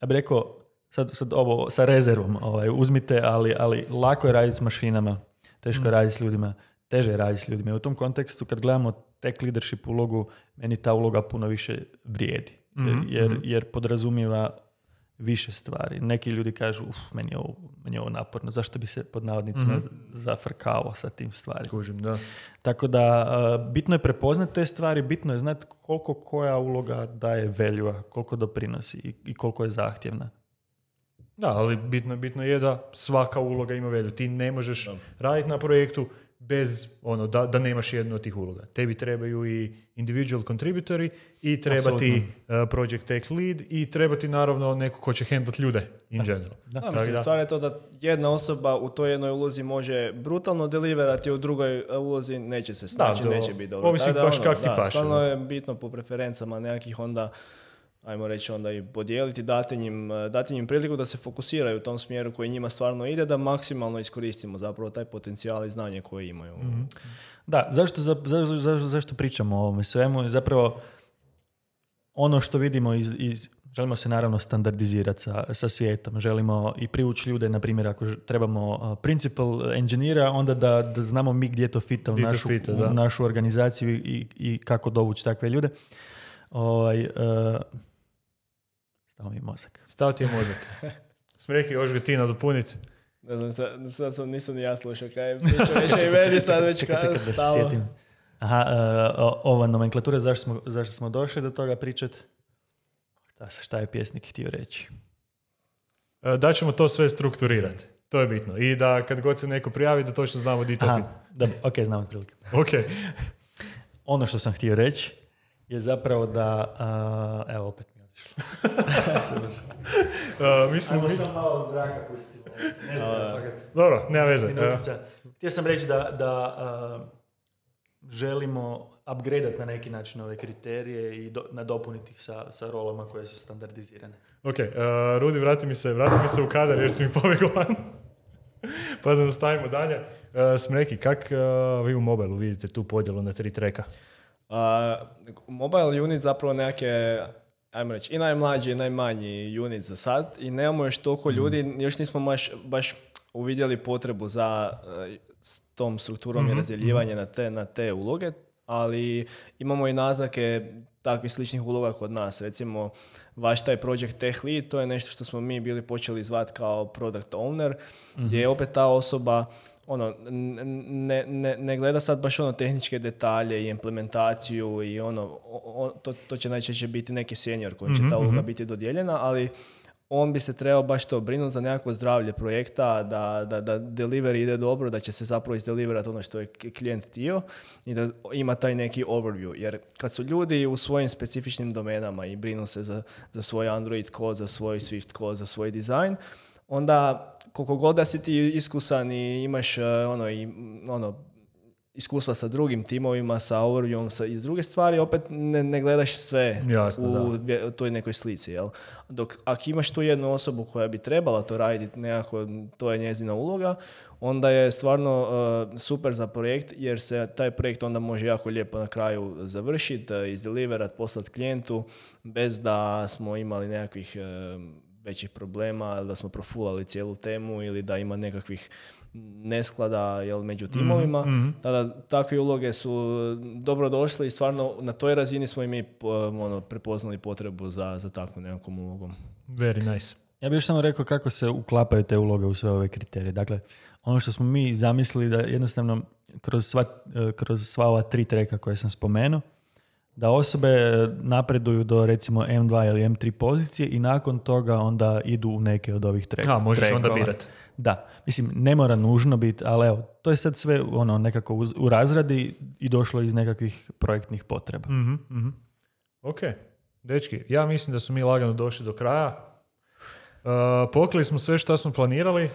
ja bih rekao, sad, sad ovo sa rezervom, ovaj, uzmite, ali, ali lako je raditi s mašinama, teško je raditi s ljudima, teže je raditi s ljudima. I u tom kontekstu, kad gledamo tech leadership ulogu, meni ta uloga puno više vrijedi. Jer, Mhm, jer, mhm. jer podrazumijeva više stvari. Neki ljudi kažu, uf, meni je ovo, meni je ovo naporno, zašto bi se pod navodnicima Mhm. zafrkavao sa tim stvarima. Kužim, da. Tako da bitno je prepoznati te stvari, bitno je znati koliko koja uloga daje value koliko doprinosi i, i koliko je zahtjevna. Da, ali bitno, bitno je da svaka uloga ima velju. Ti ne možeš raditi na projektu bez ono, da, da nemaš jednu od tih uloga. Tebi trebaju i individual contributori i treba ti uh, project tech lead i treba ti naravno neko ko će handlat ljude in general. Da, Tako mislim, da. stvar je to da jedna osoba u toj jednoj ulozi može brutalno deliverati, a u drugoj ulozi neće se snaći, neće biti dobro. ovisi da, baš ono, kak ti da, paše, Stvarno da. je bitno po preferencama nekakvih onda ajmo reći onda i podijeliti, dati njim, e, dati njim priliku da se fokusiraju u tom smjeru koji njima stvarno ide, da maksimalno iskoristimo zapravo taj potencijal i znanje koje imaju. Mhm. Da, zašto, za, za- za- zašto, zašto pričamo o ovome svemu? Je Zapravo ono što vidimo iz, iz želimo se naravno standardizirati sa, sa svijetom, želimo i privući ljude, na primjer ako trebamo uh, principal engineera, onda da, da znamo mi gdje to fita u našu, fita, u našu organizaciju i, i kako dovući takve ljude. Ovaj, uh, stao mi je mozak. Stav ti je mozak. Smo rekli, još ga ti nadopuniti. Ne znam, sad, sad sam, nisam ni ja slušao kaj je pričao, i meni sad već Čekaj, kada čekaj da se stalo. sjetim. Aha, uh, o- ova nomenklatura, zašto smo, zašto smo došli do toga pričat? Šta, šta je pjesnik htio reći? E, Da ćemo to sve strukturirati. To je bitno. I da kad god se neko prijavi, da točno znamo di to Aha, da, ok, znam otprilike. Ok. Ono što sam htio reći je zapravo da, a, evo opet E, mislim, mi- sam malo zraka pustimo. Ne znam, fakat. dobro, nema veze. Minutica. Htio sam reći da, da a, želimo upgradeat na neki način ove kriterije i do, nadopuniti ih sa, sa rolama koje su standardizirane. Ok, uh, Rudi, vrati mi se, vrati mi se u kadar jer si mi pobjegao van. pa da nastavimo dalje. Uh, Smreki, kak uh, vi u mobilu vidite tu podjelu na tri treka? A, mobile unit zapravo nekakve ajmo reći, i najmlađi i najmanji unit za sad i nemamo još toliko ljudi, još nismo baš, baš uvidjeli potrebu za eh, s tom strukturom i razdjeljivanje na te, na te uloge, ali imamo i naznake takvih sličnih uloga kod nas. Recimo, vaš taj project tech lead, to je nešto što smo mi bili počeli zvati kao product owner, gdje je opet ta osoba ono, ne, ne, ne gleda sad baš ono tehničke detalje i implementaciju i ono, o- o- to, to će najčešće biti neki senior koji će ta uloga biti dodijeljena, ali on bi se trebao baš to brinuti za nekakvo zdravlje projekta, da, da, da delivery ide dobro, da će se zapravo izdeliverati ono što je klijent htio i da ima taj neki overview. Jer kad su ljudi u svojim specifičnim domenama i brinu se za, za svoj Android kod, za svoj Swift kod, za svoj dizajn, onda koliko god da si ti iskusan i imaš eh, ono, i, ono, iskustva sa drugim timovima, sa overviewom sa, i s druge stvari, opet ne, ne gledaš sve Jasno, u da. toj nekoj slici. Jel? Dok ako imaš tu jednu osobu koja bi trebala to raditi, nekako to je njezina uloga, onda je stvarno eh, super za projekt jer se taj projekt onda može jako lijepo na kraju završiti, uh, izdeliverat, poslati klijentu bez da smo imali nekakvih eh, većih problema, da smo profulali cijelu temu ili da ima nekakvih nesklada jel, među timovima. Tada takve uloge su dobro došle i stvarno na toj razini smo i mi ono, prepoznali potrebu za, za takvom nekakvom ulogom. Very nice. Ja bih još samo rekao kako se uklapaju te uloge u sve ove kriterije. Dakle, ono što smo mi zamislili da jednostavno kroz sva, kroz sva ova tri treka koje sam spomenuo, da osobe napreduju do recimo M2 ili M3 pozicije i nakon toga onda idu u neke od ovih treka. A, možeš onda trekova. birat. Da, mislim, ne mora nužno biti, ali evo, to je sad sve ono nekako uz- u razradi i došlo iz nekakvih projektnih potreba. Mhm, mhm. Ok, dečki, ja mislim da su mi lagano došli do kraja. Uh, pokrili smo sve što smo planirali. Uh,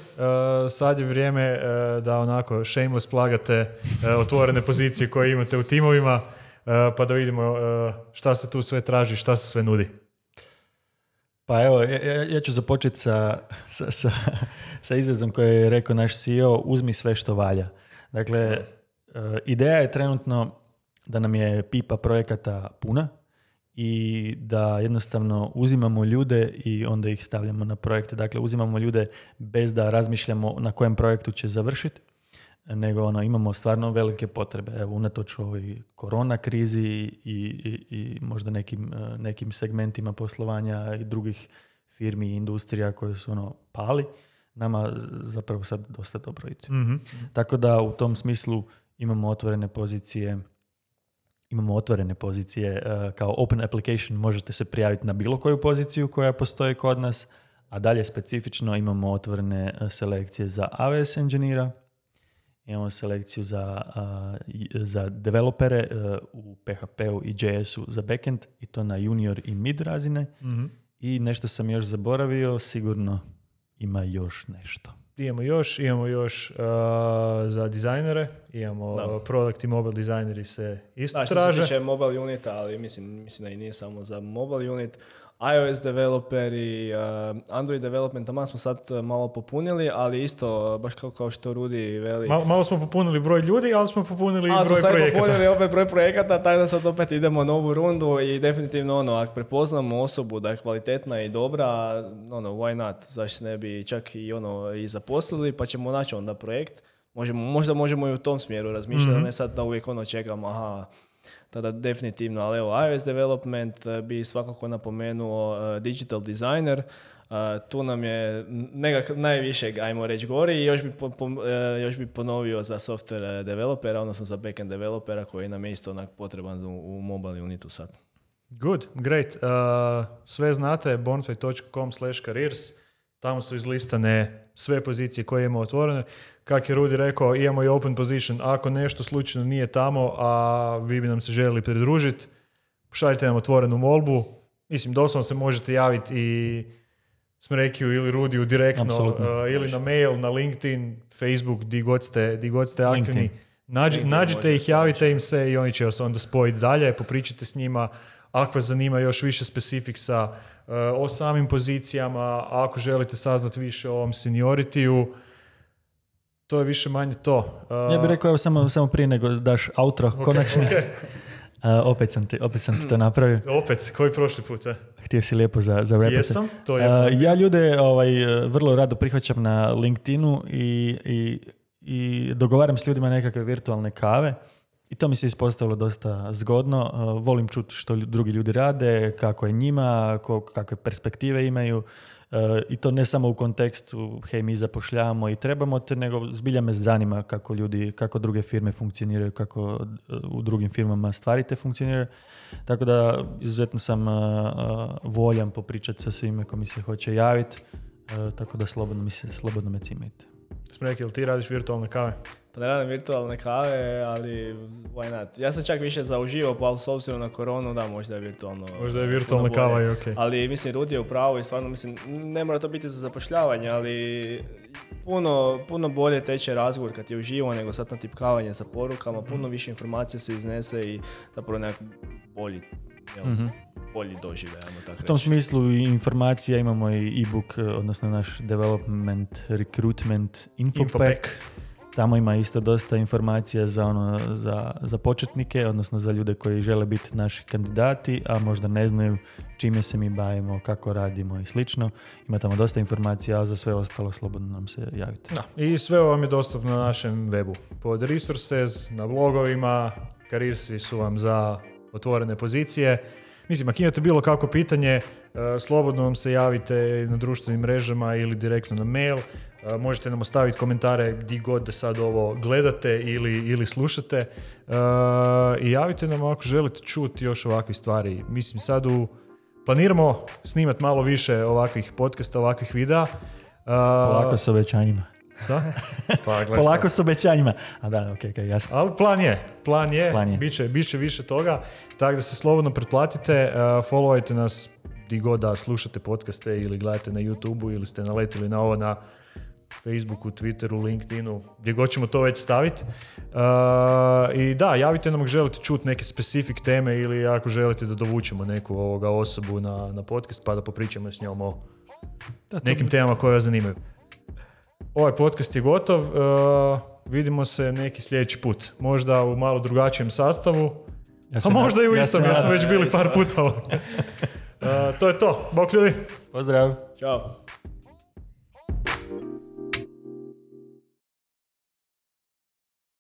sad je vrijeme uh, da onako shameless plagate uh, otvorene pozicije koje imate u timovima, pa da vidimo uh, šta se tu sve traži, šta se sve nudi. Pa evo, ja, ja- ja ću započeti sa, sa, sa, sa izrazom koji je rekao naš CEO, uzmi sve što valja. Dakle, e, ideja je trenutno da nam je pipa projekata puna i da jednostavno uzimamo ljude i onda ih stavljamo na projekte. Dakle, uzimamo ljude bez da razmišljamo na kojem projektu će završiti, nego ono, imamo stvarno velike potrebe. Evo, unatoč ovoj korona krizi i, i, i možda nekim, e, nekim segmentima poslovanja i drugih firmi i industrija koje su ono pali, nama zapravo sad dosta dobro ide. Mhm. Tako da u tom smislu imamo otvorene pozicije imamo otvorene pozicije e, kao open application, možete se prijaviti na bilo koju poziciju koja postoji kod nas, a dalje specifično imamo otvorene e, selekcije za AWS engineera, imamo selekciju za, a, i- za developere e, u PHP-u i JS-u za backend i to na junior i mid razine. Mhm. I nešto sam još zaboravio, sigurno ima još nešto. Imamo još, imamo još uh, za dizajnere, imamo Da. product i mobile dizajneri se isto Da, što se traže. tiče mobile unita, ali mislim, mislim da i nije samo za mobile unit. iOS developeri, uh, Android development, tamo smo sad uh, malo popunili, ali isto, baš kao, kao što Rudi veli, Malo, malo smo popunili broj ljudi, ali smo popunili i Ali smo broj sad projekata. popunili opet broj projekata, tako da sad opet idemo novu rundu i definitivno ono, ako prepoznamo osobu da je kvalitetna i dobra, ono, why not, zašto ne bi čak i ono i zaposlili, pa ćemo naći onda projekt. Možemo, možda možemo i u tom smjeru razmišljati, a ne sad da uvijek ono čekamo, aha, tada definitivno, ali evo, iOS development eh, bi svakako napomenuo eh, digital designer, Uh, tu nam je nekak najvišeg, ajmo reći, gori i još bi, eh, još bi ponovio za software developera, odnosno za backend developera koji nam je isto onak potreban u, u mobile unitu sad. Good, great. Sve znate, bonfire.com slash careers. Tamo su izlistane sve pozicije koje imamo otvorene. Kak je Rudi rekao, imamo i open position. Ako nešto slučajno nije tamo, a vi bi nam se željeli pridružiti, šaljite nam otvorenu molbu. Mislim, doslovno se možete javiti i Smrekiju ili Rudiju direktno uh, ili na mail, na LinkedIn, Facebook, di god ste, di god ste aktivni. Nađi, LinkedIn nađite ih, javite im se i oni će vas onda spojiti dalje, popričajte s njima. Ako vas zanima još više specifiksa o samim pozicijama, ako želite saznati više o ovom senioritiju, to je više manje to. Uh, Ja bih rekao, evo samo, samo prije nego daš outro, konačni. ok. A, opet, sam ti, opet sam ti to napravio. Opet, koji prošli put, a? Htio si lijepo za, za. Jesam, to je... A, ja ljude ovaj, vrlo rado prihvaćam na LinkedInu i, i, i dogovaram s ljudima nekakve virtualne kave. I to mi se ispostavilo dosta zgodno. Uh, volim čuti što drugi ljudi rade, kako je njima, kakve perspektive imaju. Uh, I to ne samo u kontekstu, hej, mi zapošljavamo i trebamo te, nego zbilja me zanima kako ljudi, kako druge firme funkcioniraju, kako uh, u drugim firmama stvari te funkcioniraju. Tako da izuzetno sam voljan popričati sa svime ko mi se hoće javiti. Tako da slobodno, mi se, slobodno me cimajte. Smreki, ti radiš virtualne kave? Pa ne radim virtualne kave, ali why not? Ja sam čak više zauživao, pa ali s obzirom na koronu, da, možda je virtualno. Možda je virtualna kava i okej. Ali mislim, Rudi je u pravu i stvarno mislim, ne mora to biti za zapošljavanje, ali puno, puno bolje teče razgovor kad je uživo nego sad natipkavanje sa porukama, puno više informacija se iznese i zapravo nekak bolji, jel, Mhm. bolji doživljaj, ajmo tako U tom reći. smislu i informacija imamo i e-book, odnosno naš development recruitment infopack. Infopack. Tamo ima isto dosta informacija za, ono, za, za početnike, odnosno za ljude koji žele biti naši kandidati, a možda ne znaju čime se mi bavimo, kako radimo i slično. Ima tamo dosta informacija, a za sve ostalo slobodno nam se javite. Da. I sve ovo vam je dostupno na našem webu. Pod resources, na blogovima, karirsi su vam za otvorene pozicije. Mislim, ako imate bilo kakvo pitanje, e, slobodno vam se javite na društvenim mrežama ili direktno na mail. E, Možete nam ostaviti komentare di god da sad ovo gledate ili, ili slušate. E, I javite nam ako želite čuti još ovakvih stvari. Mislim, sad u... Planiramo snimati malo više ovakvih podcasta, ovakvih videa. E, Polako s obećanjima. Šta? Pa, Polako s obećanjima. A da, ok, ok, jasno. Ali plan je, plan je, Plan je. Biće, bit će više toga, tako da se slobodno pretplatite, uh, followajte nas di god da slušate podcaste ili gledate na YouTubeu ili ste naletili na ovo na Facebooku, Twitteru, LinkedInu, gdje god ćemo to već staviti. I da, javite nam ako želite čuti neke specific teme ili ako želite da dovučemo neku ovoga osobu na, na podcast pa da popričamo s njom o Da, nekim temama koje vas zanimaju. Ovaj podcast je gotov. uh, vidimo se neki sljedeći put. Možda u malo drugačijem sastavu. Ja A možda i u ja istom, jer smo već bili par puta. Uh, to je to. Bok ljudi! Pozdrav! Ćao!